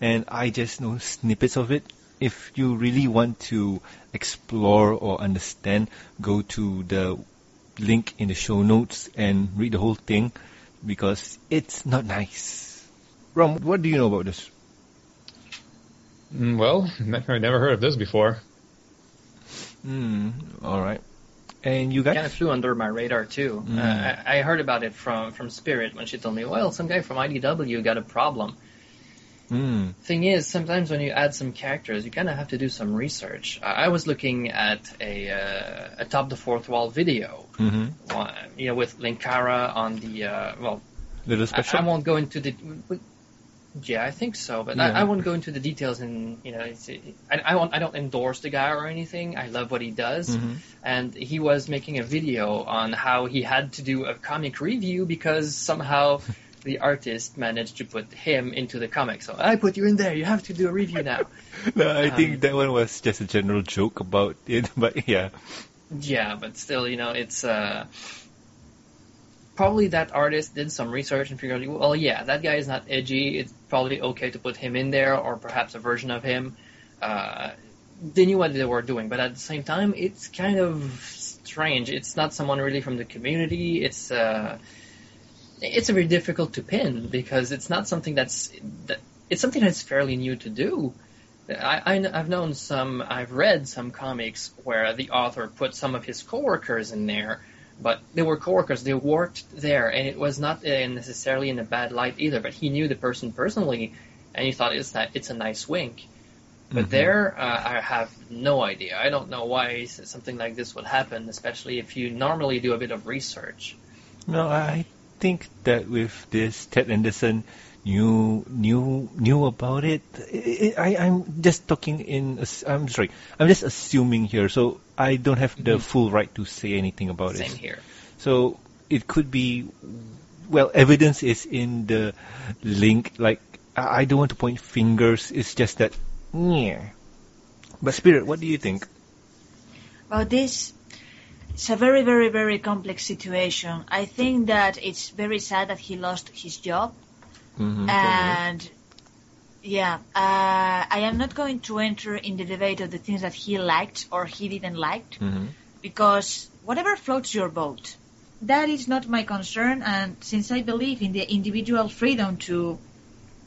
and I just know snippets of it. If you really want to explore or understand, go to the link in the show notes and read the whole thing because it's not nice. Rom, what do you know about this? Mm, Well, [laughs] I've never heard of this before. Hmm, alright. And you guys? kind of flew under my radar too. Mm. Uh, I, I heard about it from from Spirit when she told me, "Well, some guy from IDW got a problem." Hmm. Thing is, sometimes when you add some characters, you kind of have to do some research. I, I was looking at a uh, Atop the Fourth Wall video, Mm-hmm. you know, with Linkara on the uh, well, Little special? I won't go into the. Yeah, I think so, but Yeah. I, I won't go into the details. And you know, it's, I, I won't. I don't endorse the guy or anything. I love what he does, Mhm. and he was making a video on how he had to do a comic review because somehow the artist managed to put him into the comic. So I put you in there. You have to do a review now. [laughs] No, I Um, think that one was just a general joke about it, [laughs] but yeah. Yeah, but still, you know, it's uh, probably that artist did some research and figured, well, yeah, that guy is not edgy. It's probably okay to put him in there, or perhaps a version of him. Uh, they knew what they were doing, but at the same time, it's kind of strange. It's not someone really from the community. It's uh, it's very difficult to pin because it's not something that's that, it's something that's fairly new to do. I, have known some, I've read some comics where the author put some of his coworkers in there, but they were coworkers, they worked there, and it was not uh, necessarily in a bad light either, but he knew the person personally, and he thought it's, not, it's a nice wink. But Mhm. there, uh, I have no idea. I don't know why something like this would happen, especially if you normally do a bit of research. No, I think that with this Ted Anderson knew knew knew about it. I, I I'm just talking in. ass- I'm sorry. I'm just assuming here, so I don't have the Mhm. full right to say anything about Same it. here. So it could be. Well, evidence is in the link. Like I I don't want to point fingers. It's just that. Yeah. But Spirit, what do you think? Well, this it's a very, very, very complex situation. I think that it's very sad that he lost his job, Mm-hmm. and yeah, uh, I am not going to enter in the debate of the things that he liked or he didn't like, hmm because whatever floats your boat, that is not my concern. And since I believe in the individual freedom to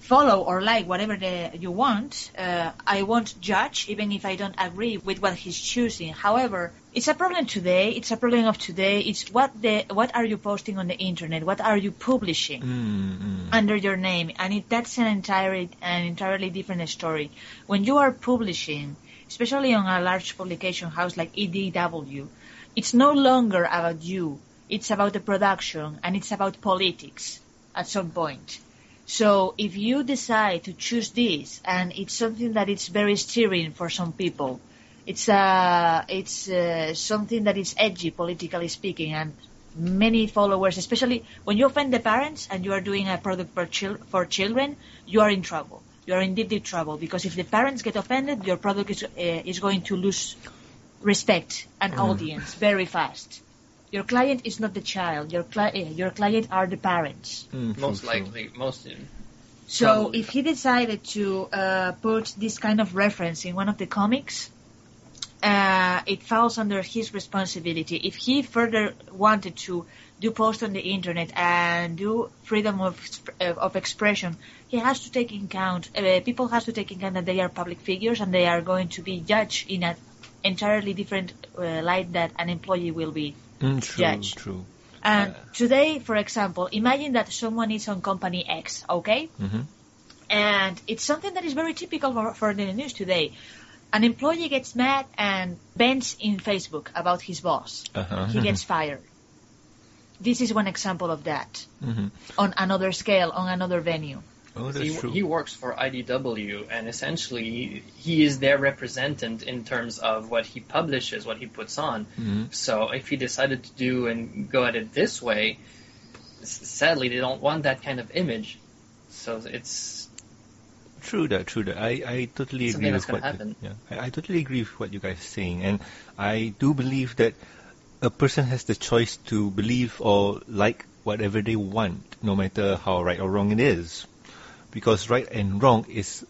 follow or like whatever the, you want, uh, I won't judge even if I don't agree with what he's choosing. However, it's a problem today. It's a problem of today. It's what the what are you posting on the internet? What are you publishing? Mm-hmm. under your name, and it, that's an entirely an entirely different story. When you are publishing, especially on a large publication house like IDW, it's no longer about you. It's about the production, and it's about politics at some point. So if you decide to choose this, and it's something that it's very steering for some people, it's uh, it's uh, something that is edgy politically speaking, and many followers, especially when you offend the parents and you are doing a product for, chil- for children, you are in trouble. You are in deep, deep trouble because if the parents get offended, your product is uh, is going to lose respect and audience very fast. Your client is not the child. Your cli- uh, your client are the parents. Mm, true, Most true. likely, most. So Probably. if he decided to uh, put this kind of reference in one of the comics, uh, it falls under his responsibility. If he further wanted to do post on the internet and do freedom of uh, of expression, he has to take in account. Uh, people has to take in account that they are public figures and they are going to be judged in an entirely different uh, light that an employee will be. Mm, true, Judge. true. And Uh. today, for example, imagine that someone is on company X, okay? hmm And it's something that is very typical for, for the news today. An employee gets mad and bends in Facebook about his boss. Uh-huh. He gets fired. This is one example of that hmm on another scale, on another venue. Oh, that's He, true. he works for IDW, and essentially he is their representative in terms of what he publishes, what he puts on. Mhm. So if he decided to do and go at it this way, sadly they don't want that kind of image. So it's True that, true that. I, I totally agree with what happen. yeah, I, I totally agree with what you guys are saying, and I do believe that a person has the choice to believe or like whatever they want, no matter how right or wrong it is, because right and wrong is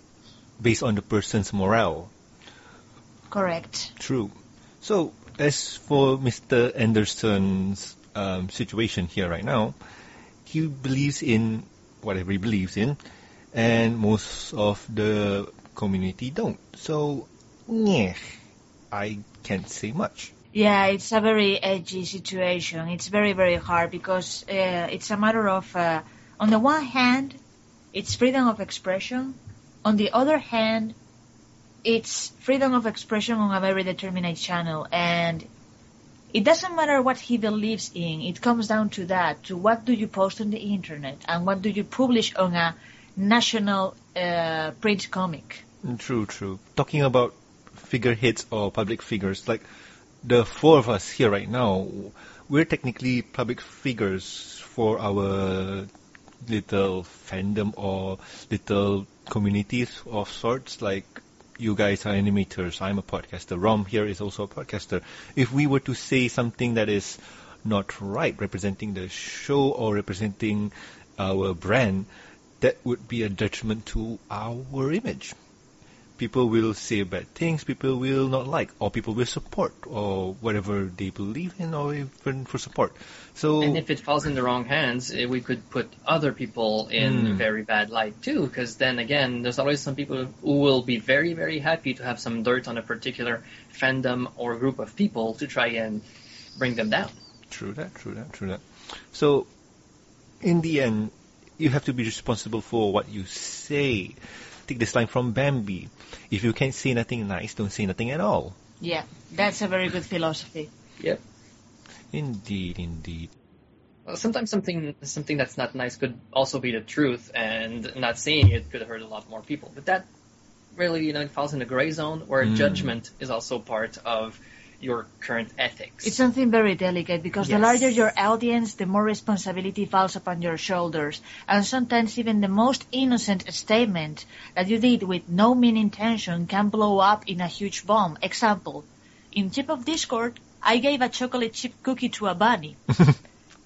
based on the person's morale. Correct. True. So as for Mr. Anderson's um, situation here right now, he believes in whatever he believes in, and most of the community don't. So, yeah, I can't say much. Yeah, it's a very edgy situation. It's very, very hard because uh, it's a matter of, uh, on the one hand, it's freedom of expression. On the other hand, it's freedom of expression on a very determined channel. And it doesn't matter what he believes in. It comes down to that, to what do you post on the internet and what do you publish on a national uh, print comic. Mm, True, true. Talking about figureheads or public figures, like the four of us here right now, we're technically public figures for our little fandom or little communities of sorts. Like you guys are animators, I'm a podcaster. Rom here is also a podcaster. If we were to say something that is not right, representing the show or representing our brand, that would be a detriment to our image people will say bad things, people will not like, or people will support, or whatever they believe in, or even for support. So, and if it falls in the wrong hands, eh, we could put other people in Mm. very bad light too. Because then again, there's always some people who will be very, very happy to have some dirt on a particular fandom or group of people to try and bring them down. true that, true that, true that. So, in the end, you have to be responsible for what you say. Take this line from Bambi. If you can't say nothing nice, don't say nothing at all. Yeah, that's a very good philosophy. Yep. Indeed, indeed. Well, sometimes something something that's not nice could also be the truth, and not saying it could hurt a lot more people. But that really, you know, it falls in the gray zone where Mm. judgment is also part of your current ethics. It's something very delicate because the larger your audience, the more responsibility falls upon your shoulders. And sometimes even the most innocent statement that you did with no mean intention can blow up in a huge bomb. Example, in Chip of Discord, I gave a chocolate chip cookie to a bunny. [laughs]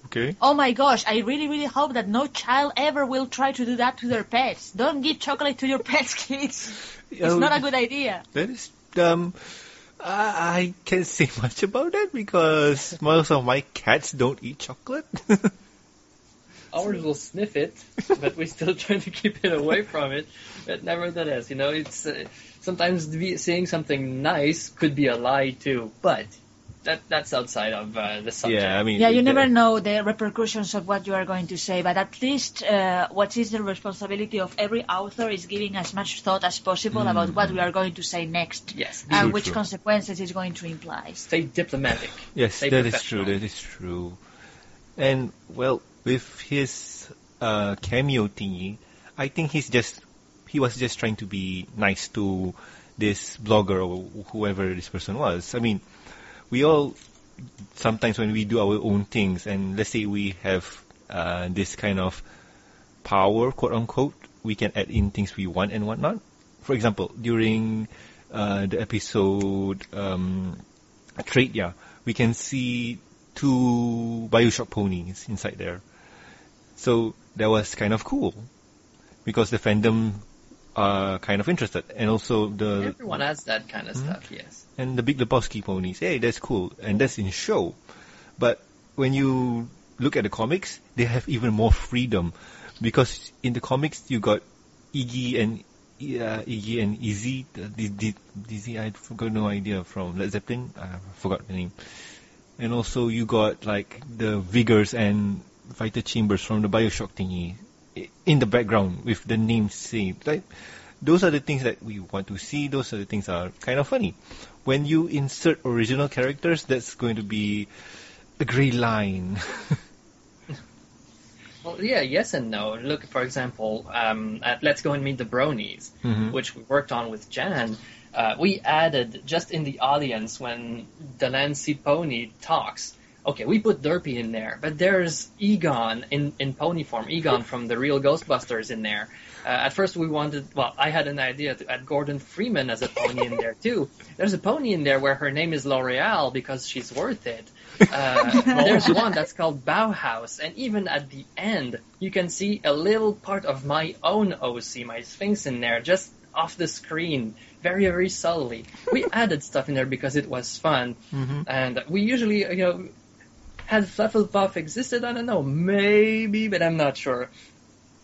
Okay. Oh my gosh, I really, really hope that no child ever will try to do that to their pets. Don't give chocolate to your [laughs] pets, kids. It's Oh, not a good idea. That is um. I can't say [laughs] much about that because most of my cats don't eat chocolate. [laughs] Ours will sniff it, but we're still [laughs] try to keep it away from it. But nevertheless, you know, it's uh, sometimes saying something nice could be a lie too. But that that's outside of uh, the subject. yeah, I mean. Yeah, you never know the repercussions of what you are going to say, but at least uh, what is the responsibility of every author is giving as much thought as possible about what we are going to say next Yes. and True, which true. consequences it's going to imply. Stay diplomatic. Yes, Stay that is true. That is true. And well, with his uh, cameo thingy, I think he's just he was just trying to be nice to this blogger or whoever this person was. I mean, we all sometimes when we do our own things, and let's say we have uh, this kind of power, quote unquote, we can add in things we want and whatnot. For example, during uh, the episode um, Trade, yeah, we can see two Bioshock ponies inside there. So that was kind of cool because the fandom are kind of interested, and also the Everyone has that kind of Mhm. stuff, yes. And the Big Lebowski ponies. Hey, that's cool, and that's in show. But when you look at the comics, they have even more freedom because in the comics you got Iggy and uh, Iggy and Izzy, Dizzy, I forgot no idea from Led Zeppelin. I forgot the name. And also you got like the Vigors and Vita-Chambers from the Bioshock thingy in the background with the names same. Like those are the things that we want to see. Those are the things that are kind of funny. When you insert original characters, that's going to be a grey line. [laughs] Well, yeah, yes and no. Look, for example, um, at Let's Go and Meet the Bronies, Mhm. which we worked on with Jan, uh, we added just in the audience when de Lancie Pony talks. Okay, we put Derpy in there, but there's Egon in, in pony form, Egon from the real Ghostbusters in there. Uh, at first we wanted, well, I had an idea to add Gordon Freeman as a pony in there too. There's a pony in there where her name is L'Oreal because she's worth it. Uh, [laughs] there's one that's called Bauhaus, and even at the end, you can see a little part of my own OC, my Sphinx in there, just off the screen, very, very subtly. We [laughs] added stuff in there because it was fun, Mhm. and we usually, you know, had Flufflepuff existed, I don't know, maybe, but I'm not sure.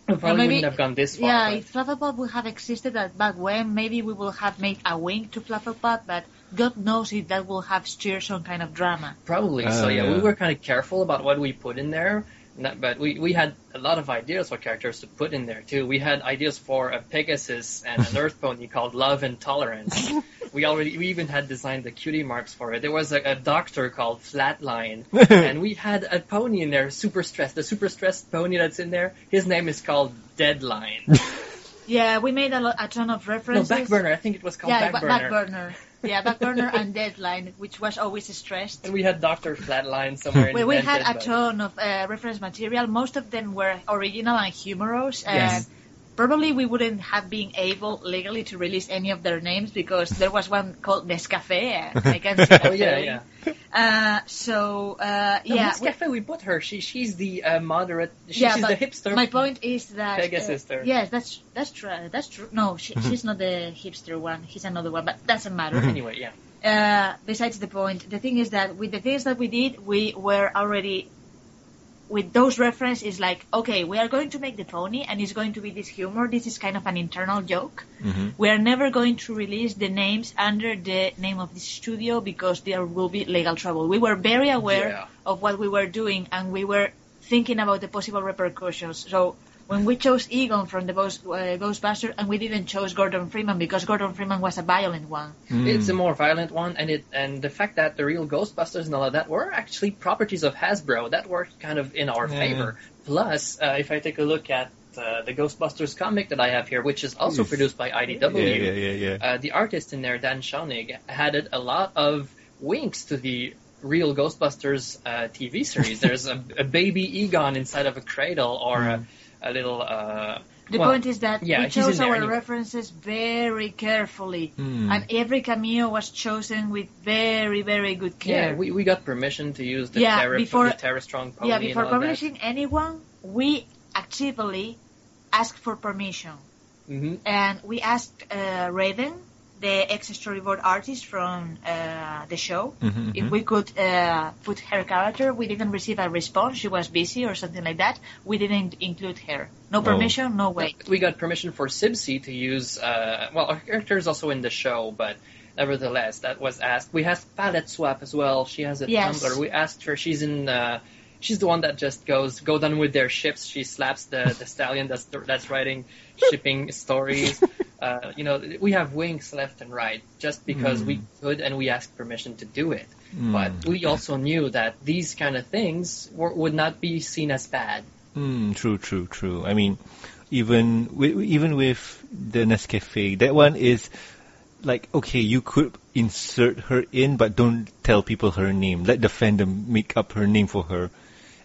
We probably maybe- wouldn't have gone this far. Yeah, but- if Flufflepuff would have existed at back when, maybe we would have made a wink to Flufflepuff, but God knows if that will have stirred some kind of drama. Probably. Uh, so yeah, we were kind of careful about what we put in there. Not, but we, we had a lot of ideas for characters to put in there too. We had ideas for a Pegasus and an [laughs] Earth Pony called Love and Tolerance. [laughs] we already we even had designed the cutie marks for it. There was a, a doctor called Flatline, [laughs] and we had a pony in there, super stressed. The super stressed pony that's in there, his name is called Deadline. Yeah, we made a, lo- a ton of references. no. Backburner. I think it was called yeah, Backburner. Backburner. Yeah, Backburner and Deadline, which was always stressed. And we had Doctor Flatline somewhere. Well, we had a but- ton of uh, reference material. Most of them were original and humorous, and Yes. Probably we wouldn't have been able legally to release any of their names because there was one called Nescafe. I can see [laughs] that Oh yeah, yeah. Uh, so uh, No, yeah, Miss we- Cafe, we put her. She she's the uh, moderate. She, yeah, she's but the hipster. My point is that Pegasister. Uh, yes, that's that's true. That's true. No, she, Mhm. she's not the hipster one. He's another one, but doesn't matter. Anyway, yeah. uh, besides the point, the thing is that with the things that we did, we were already with those references. Like, okay, we are going to make the pony, and it's going to be this humor. This is kind of an internal joke. hmm We are never going to release the names under the name of this studio because there will be legal trouble. We were very aware Yeah. of what we were doing, and we were thinking about the possible repercussions. So. When we chose Egon from the Ghost, uh, Ghostbusters, and we didn't choose Gordon Freeman because Gordon Freeman was a violent one. Mm. It's a more violent one, and it and the fact that the real Ghostbusters and all of that were actually properties of Hasbro that worked kind of in our Yeah. favor. Plus, uh, if I take a look at uh, the Ghostbusters comic that I have here, which is also Yes. produced by IDW, yeah, yeah, yeah, yeah. uh, the artist in there, Dan Schoening, added a lot of winks to the real Ghostbusters uh, TV series. There's a, a baby Egon inside of a cradle, or a, a little. Uh, The well, point is that yeah, we chose our anyway. references very carefully, Hmm. and every cameo was chosen with very, very good care. Yeah, we, we got permission to use the Yeah, Tara, before- the Tara Strong pony Yeah, and before all that. publishing anyone, we actively asked for permission, hmm and we asked uh, Raven, the ex-storyboard artist from uh, the show, Mhm, if mhm. we could uh, put her character. We didn't receive a response; she was busy or something like that. We didn't include her. No Oh. permission, no way. We got permission for Sibsy to use. Uh, well, her character is also in the show, but nevertheless, that was asked. We asked Palette Swap as well. She has a Yes. Tumblr. We asked her. She's in. She's the one that just goes go down with their ships. She slaps the the stallion that's that's writing shipping [laughs] stories. Uh, you know, we have wings left and right just because we could and we asked permission to do it. Mm. But we also knew that these kind of things were, would not be seen as bad. Mm, true, true, true. I mean, even wi- even with the Nescafe, that one is like okay, you could insert her in, but don't tell people her name. Let the fandom make up her name for her.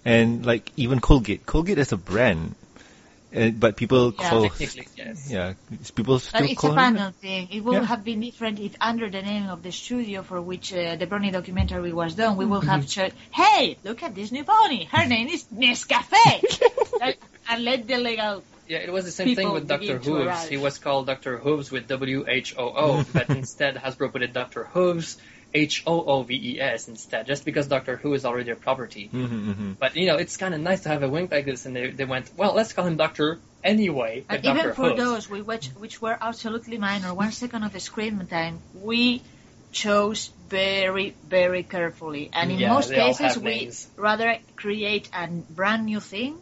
And like even Colgate, Colgate is a brand, uh, but people Yeah. call yes. yeah, people still But it's call a her that. fandom thing. It would Yeah. have been different if under the name of the studio for which uh, the Brony documentary was done, we would have said, hey, look at this new pony. Her name is Nescafe. [laughs] and, and let the legal... Yeah, it was the same thing with Dr. begin Hooves. He was called Dr. Whooves with W H O O, but [laughs] instead Hasbro put it Dr. Hooves H O O V E S instead, just because Doctor Who is already a property. Mm-hmm, mm-hmm. But you know, it's kind of nice to have a wink like this, and they they went, well, let's call him Doctor anyway. And but Dr. even for Hooves. those we which, which were absolutely minor, one second of the screen time, we chose very, very carefully. And in Yeah, most cases, we names. rather create a brand new thing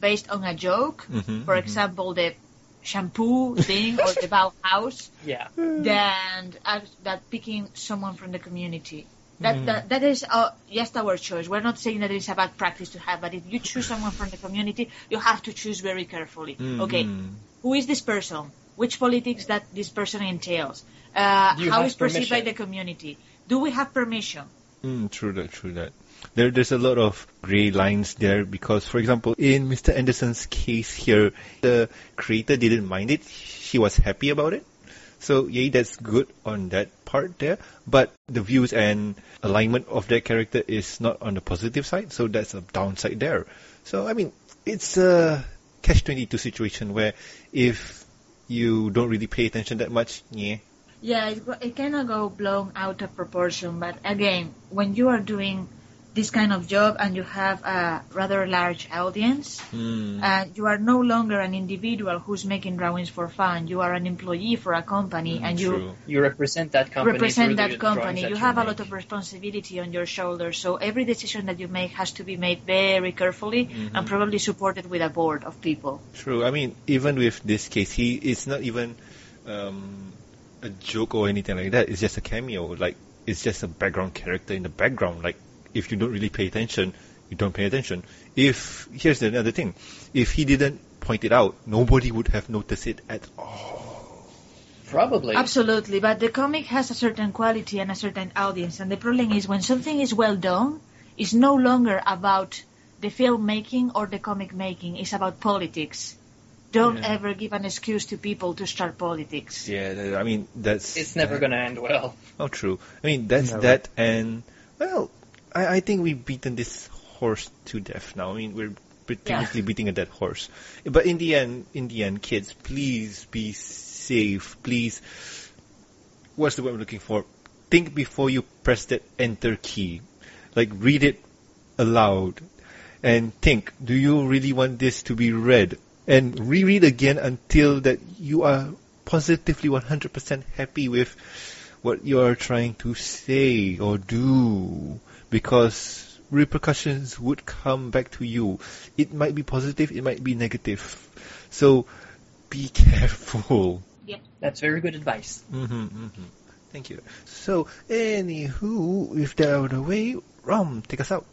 based on a joke. Mhm, For mhm. example, the shampoo thing or the [laughs] Bauhaus. Yeah, than uh, that picking someone from the community. That, Mm. that that is uh, just our choice. We're not saying that it's a bad practice to have, but if you choose someone from the community, you have to choose very carefully. Okay, Mhm. who is this person? Which politics that this person entails? Uh, Do you how perceived by the community? Do we have permission? Mm, true that, true that. There, there's a lot of gray lines there because, for example, in Mr. Anderson's case here, the creator didn't mind it. She was happy about it. So, yeah, that's good on that part there. But the views and alignment of that character is not on the positive side, so that's a downside there. So, I mean, it's a catch-22 situation where if you don't really pay attention that much, yeah, Yeah, it, go- it cannot go blown out of proportion. But again, when you are doing this kind of job and you have a rather large audience, mm, uh, you are no longer an individual who's making drawings for fun. You are an employee for a company, and you true. you represent that company. represent that company. that You have a lot of responsibility on your shoulders. So every decision that you make has to be made very carefully Mm-hmm. and probably supported with a board of people. True. I mean, even with this case, he it's not even um, a joke or anything like that. It's just a cameo. Like it's just a background character in the background. Like if you don't really pay attention, you don't pay attention. If here's another thing, if he didn't point it out, nobody would have noticed it at all. Probably. Absolutely, but the comic has a certain quality and a certain audience, and the problem is when something is well done, it's no longer about the filmmaking or the comic making. It's about politics. Don't Yeah. ever give an excuse to people to start politics. Yeah, I mean that's It's never that. gonna end well. Oh, true. I mean, that's Never. that, and well, I, I think we've beaten this horse to death now. I mean, we're be- Yeah. technically beating a dead horse. But in the end, in the end, kids, please be safe. Please, what's the word I'm looking for? Think before you press that enter key. Like, read it aloud, and think: Do you really want this to be read? And reread again until that you are positively 100% happy with what you are trying to say or do because repercussions would come back to you. It might be positive, it might be negative. So be [laughs] careful. Yeah, that's very good advice. Mm-hmm, mm-hmm. Thank you. So, anywho, with that out of the way, Rom, take us out.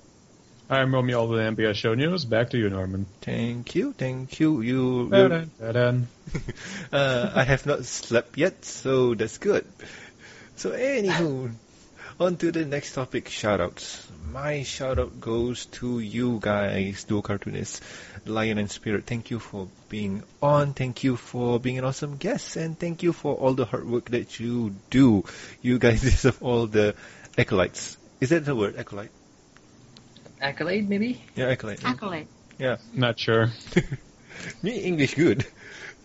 I'm Romeo of the MBS Show News. Back to you, Norman. Thank you, thank you. You, you Da-dun, da-dun. [laughs] uh, I have not slept yet, so that's good. So, anywho, on to the next topic, shoutouts. My shoutout goes to you guys, duo cartoonists, Lion and Spirit. Thank you for being on. Thank you for being an awesome guest, and thank you for all the hard work that you do. You guys [laughs] deserve all the acolytes. Is that the word, acolyte? Accolade, maybe? Yeah, acolyte. Accolade. Yeah. Not sure. [laughs] Me English good.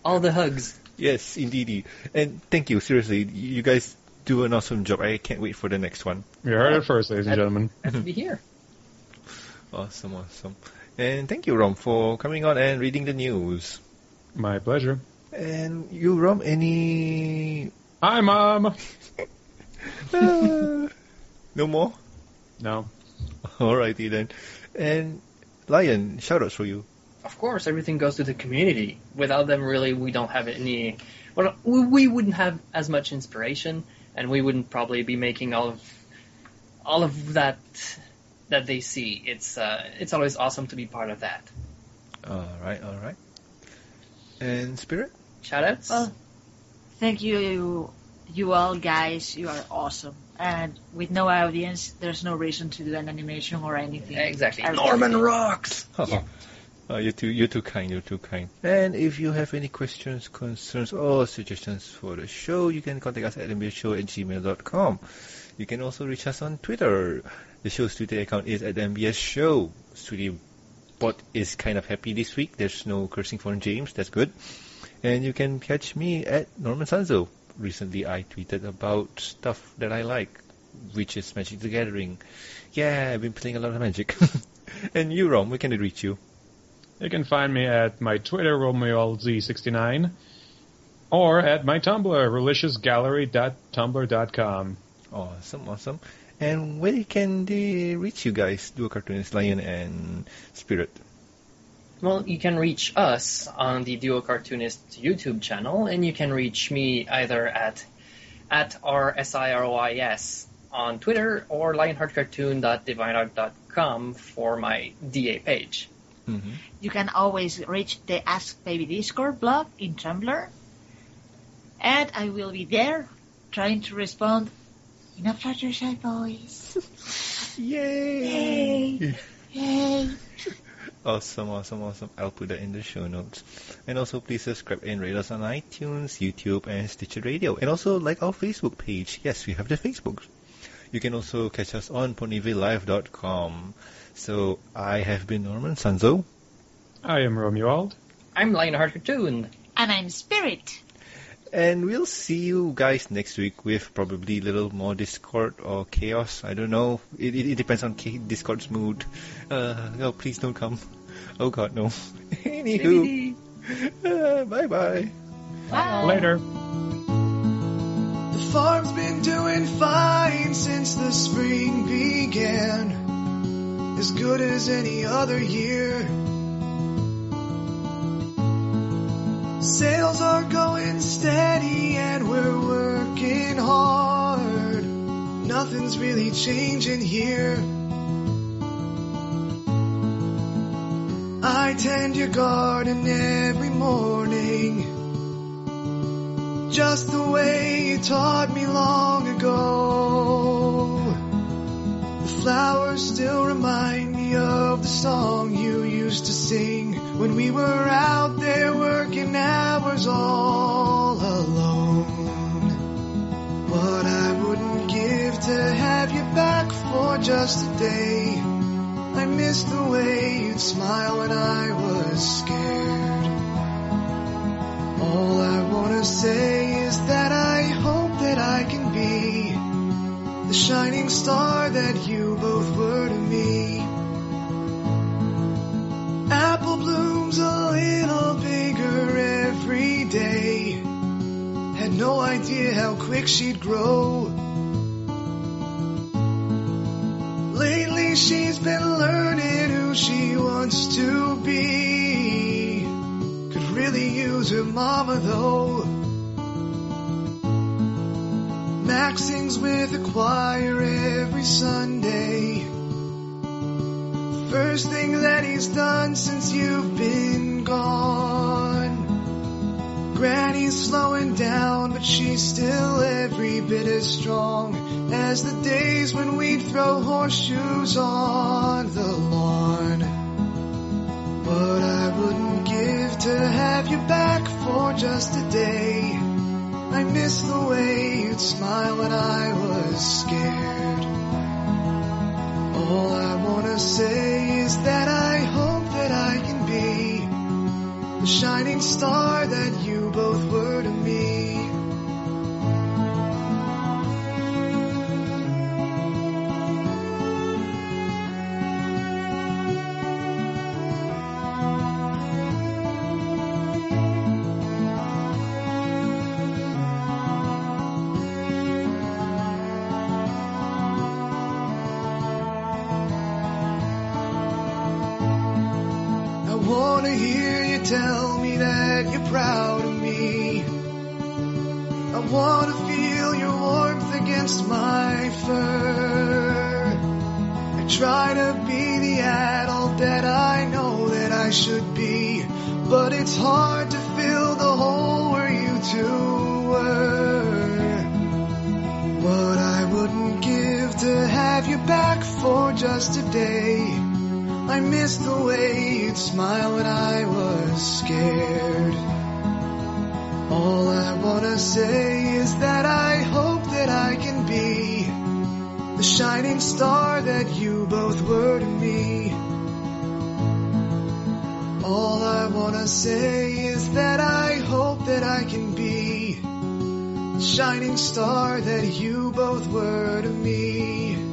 All the hugs. Yes, indeed. And thank you, seriously. You guys do an awesome job. I can't wait for the next one. You heard it first, ladies and That- gentlemen. [laughs] Have to be here. [laughs] Awesome, awesome. And thank you, Rom, for coming on and reading the news. My pleasure. And you, Rom, any... Hi, Mom. Uh, no more? No. [laughs] Alrighty then. And Lion, shoutouts for you. Of course, everything goes to the community. Without them, really, we don't have any. Well, we, we wouldn't have as much inspiration, and we wouldn't probably be making all of all of that that they see. It's uh, it's always awesome to be part of that. Alright, alright. And Spirit? Shoutouts. Well, thank you, you, you all guys. You are awesome. And with no audience, there's no reason to do an animation or anything. exactly. I- Norman rocks. Yeah. [laughs] Oh, oh, you're too, you're too kind, you're too kind. And if you have any questions, concerns, or suggestions for the show, you can contact us at mbsshow at gmail.com. You can also reach us on Twitter. The show's Twitter account is at MBS Show. Studio Bot is kind of happy this week. There's no cursing from James. That's good. And you can catch me at Norman Sanzo. Recently, I tweeted about stuff that I like, which is Magic the Gathering. Yeah, I've been playing a lot of Magic. [laughs] and you, Rom, where can they reach you? You can find me at my Twitter, RomeoLZ69, or at my Tumblr, reliciousgallery.tumblr.com. Awesome, awesome. And where can they reach you guys? Duo Cartoonist Lion and Spirit. Well, you can reach us on the Duo Cartoonist YouTube channel, and you can reach me either at at rsirois on Twitter or lionheartcartoon.deviantart.com for my DA page. Mm-hmm. You can always reach the Ask Baby Discord blog in Tumblr. And I will be there trying to respond in a Fluttershy voice. [laughs] Yay! Yay! [laughs] Awesome, awesome, awesome. I'll put that in the show notes. And also please subscribe and rate us on iTunes, YouTube, and Stitcher Radio. And also like our Facebook page. Yes, we have the Facebook. You can also catch us on ponyvillelive.com. So I have been Norman Sanzo. I am Romuald. I'm Lionheart Cartoon. And I'm Spirit. And we'll see you guys next week with probably a little more Discord or chaos. I don't know. It, it, it depends on K- Discord's mood. Uh, no, please don't come. Oh god, no. [laughs] Anywho. Uh, bye bye. Bye. Later. The farm's been doing fine since the spring began. As good as any other year. Sales are going steady and we're working hard. Nothing's really changing here. I tend your garden every morning. Just the way you taught me long ago. The flowers still remind me of the song you used to sing when we were out there working hours all alone. What I wouldn't give to have you back for just a day. I miss the way you'd smile when I was scared. All I wanna say is that I hope that I can be the shining star that you both were to me. Apple Bloom's a little bigger every day. Had no idea how quick she'd grow. Lately she's been learning who she wants to be. Could really use her mama though. Mac sings with the choir every Sunday. First thing that he's done since you've been gone. Granny's slowing down, but she's still every bit as strong as the days when we'd throw horseshoes on the lawn. But I wouldn't give to have you back for just a day. I miss the way you'd smile when I was scared. All I wanna say is that I hope that I can be the shining star that you both were shining star that you both were to me. All I wanna say is that I hope that I can be the shining star that you both were to me.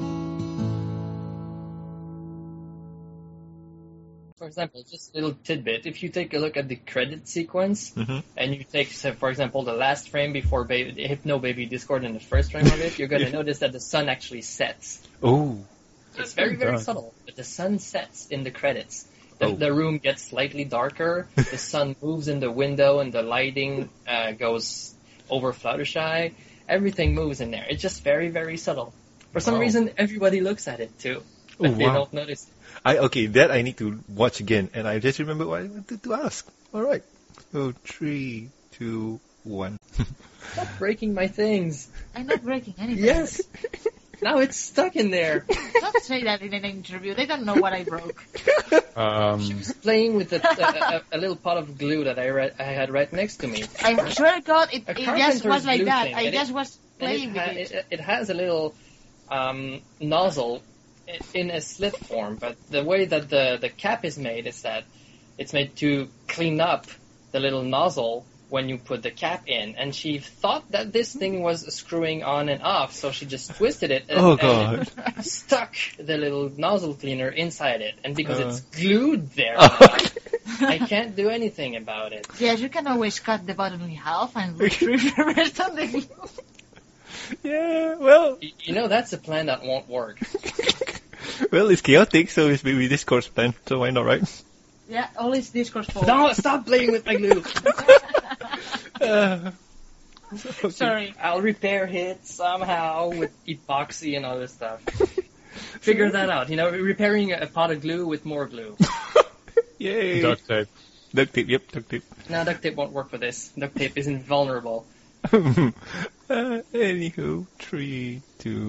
Example, just a little tidbit. If you take a look at the credit sequence, hmm and you take, say, for example, the last frame before baby, Hypno Baby Discord and the first frame of it, you're going to notice that the sun actually sets. Oh. It's very, very God. subtle, but the sun sets in the credits. The, Oh. the room gets slightly darker, [laughs] the sun moves in the window, and the lighting uh, goes over Fluttershy. Everything moves in there. It's just very, very subtle. For some Wow. reason, everybody looks at it too, but Oh, they wow. don't notice. I okay, that I need to watch again, and I just remember what I wanted to ask. All right. So three, two, one. [laughs] Stop breaking my things. I'm not breaking anything. Yes. [laughs] now it's stuck in there. Don't say that in an interview. They don't know what I broke. [laughs] Um, she was Playing with a, a, a, a little pot of glue that I, re- I had right next to me. I swear to God, it, it just was like that. thing, I and it- just was playing it, with ha- it. it, it has a little um, nozzle i- in a slit form, but the way that the, the cap is made is that it's made to clean up the little nozzle when you put the cap in. And she thought that this thing was screwing on and off, so she just twisted it and, Oh god. it [laughs] stuck the little nozzle cleaner inside it. And because Uh. it's glued there Oh. now, I can't do anything about it. Yes, you can always cut the bottom in half and [laughs] retrieve the rest of the yeah. Well. You know, that's a plan that won't work. [laughs] [laughs] well, it's chaotic, so it's maybe Discord's plan. So why not, right? Yeah, all is Discord's fault. No, stop playing with my glue. Uh, [laughs] Sorry. I'll repair it somehow with epoxy and other stuff. [laughs] Figure that out. You know, repairing a pot of glue with more glue. Yay. duct tape. Duct tape. Yep. Duct tape. No, duct tape won't work for this. Duct tape is invulnerable. uh, anywho, three, two,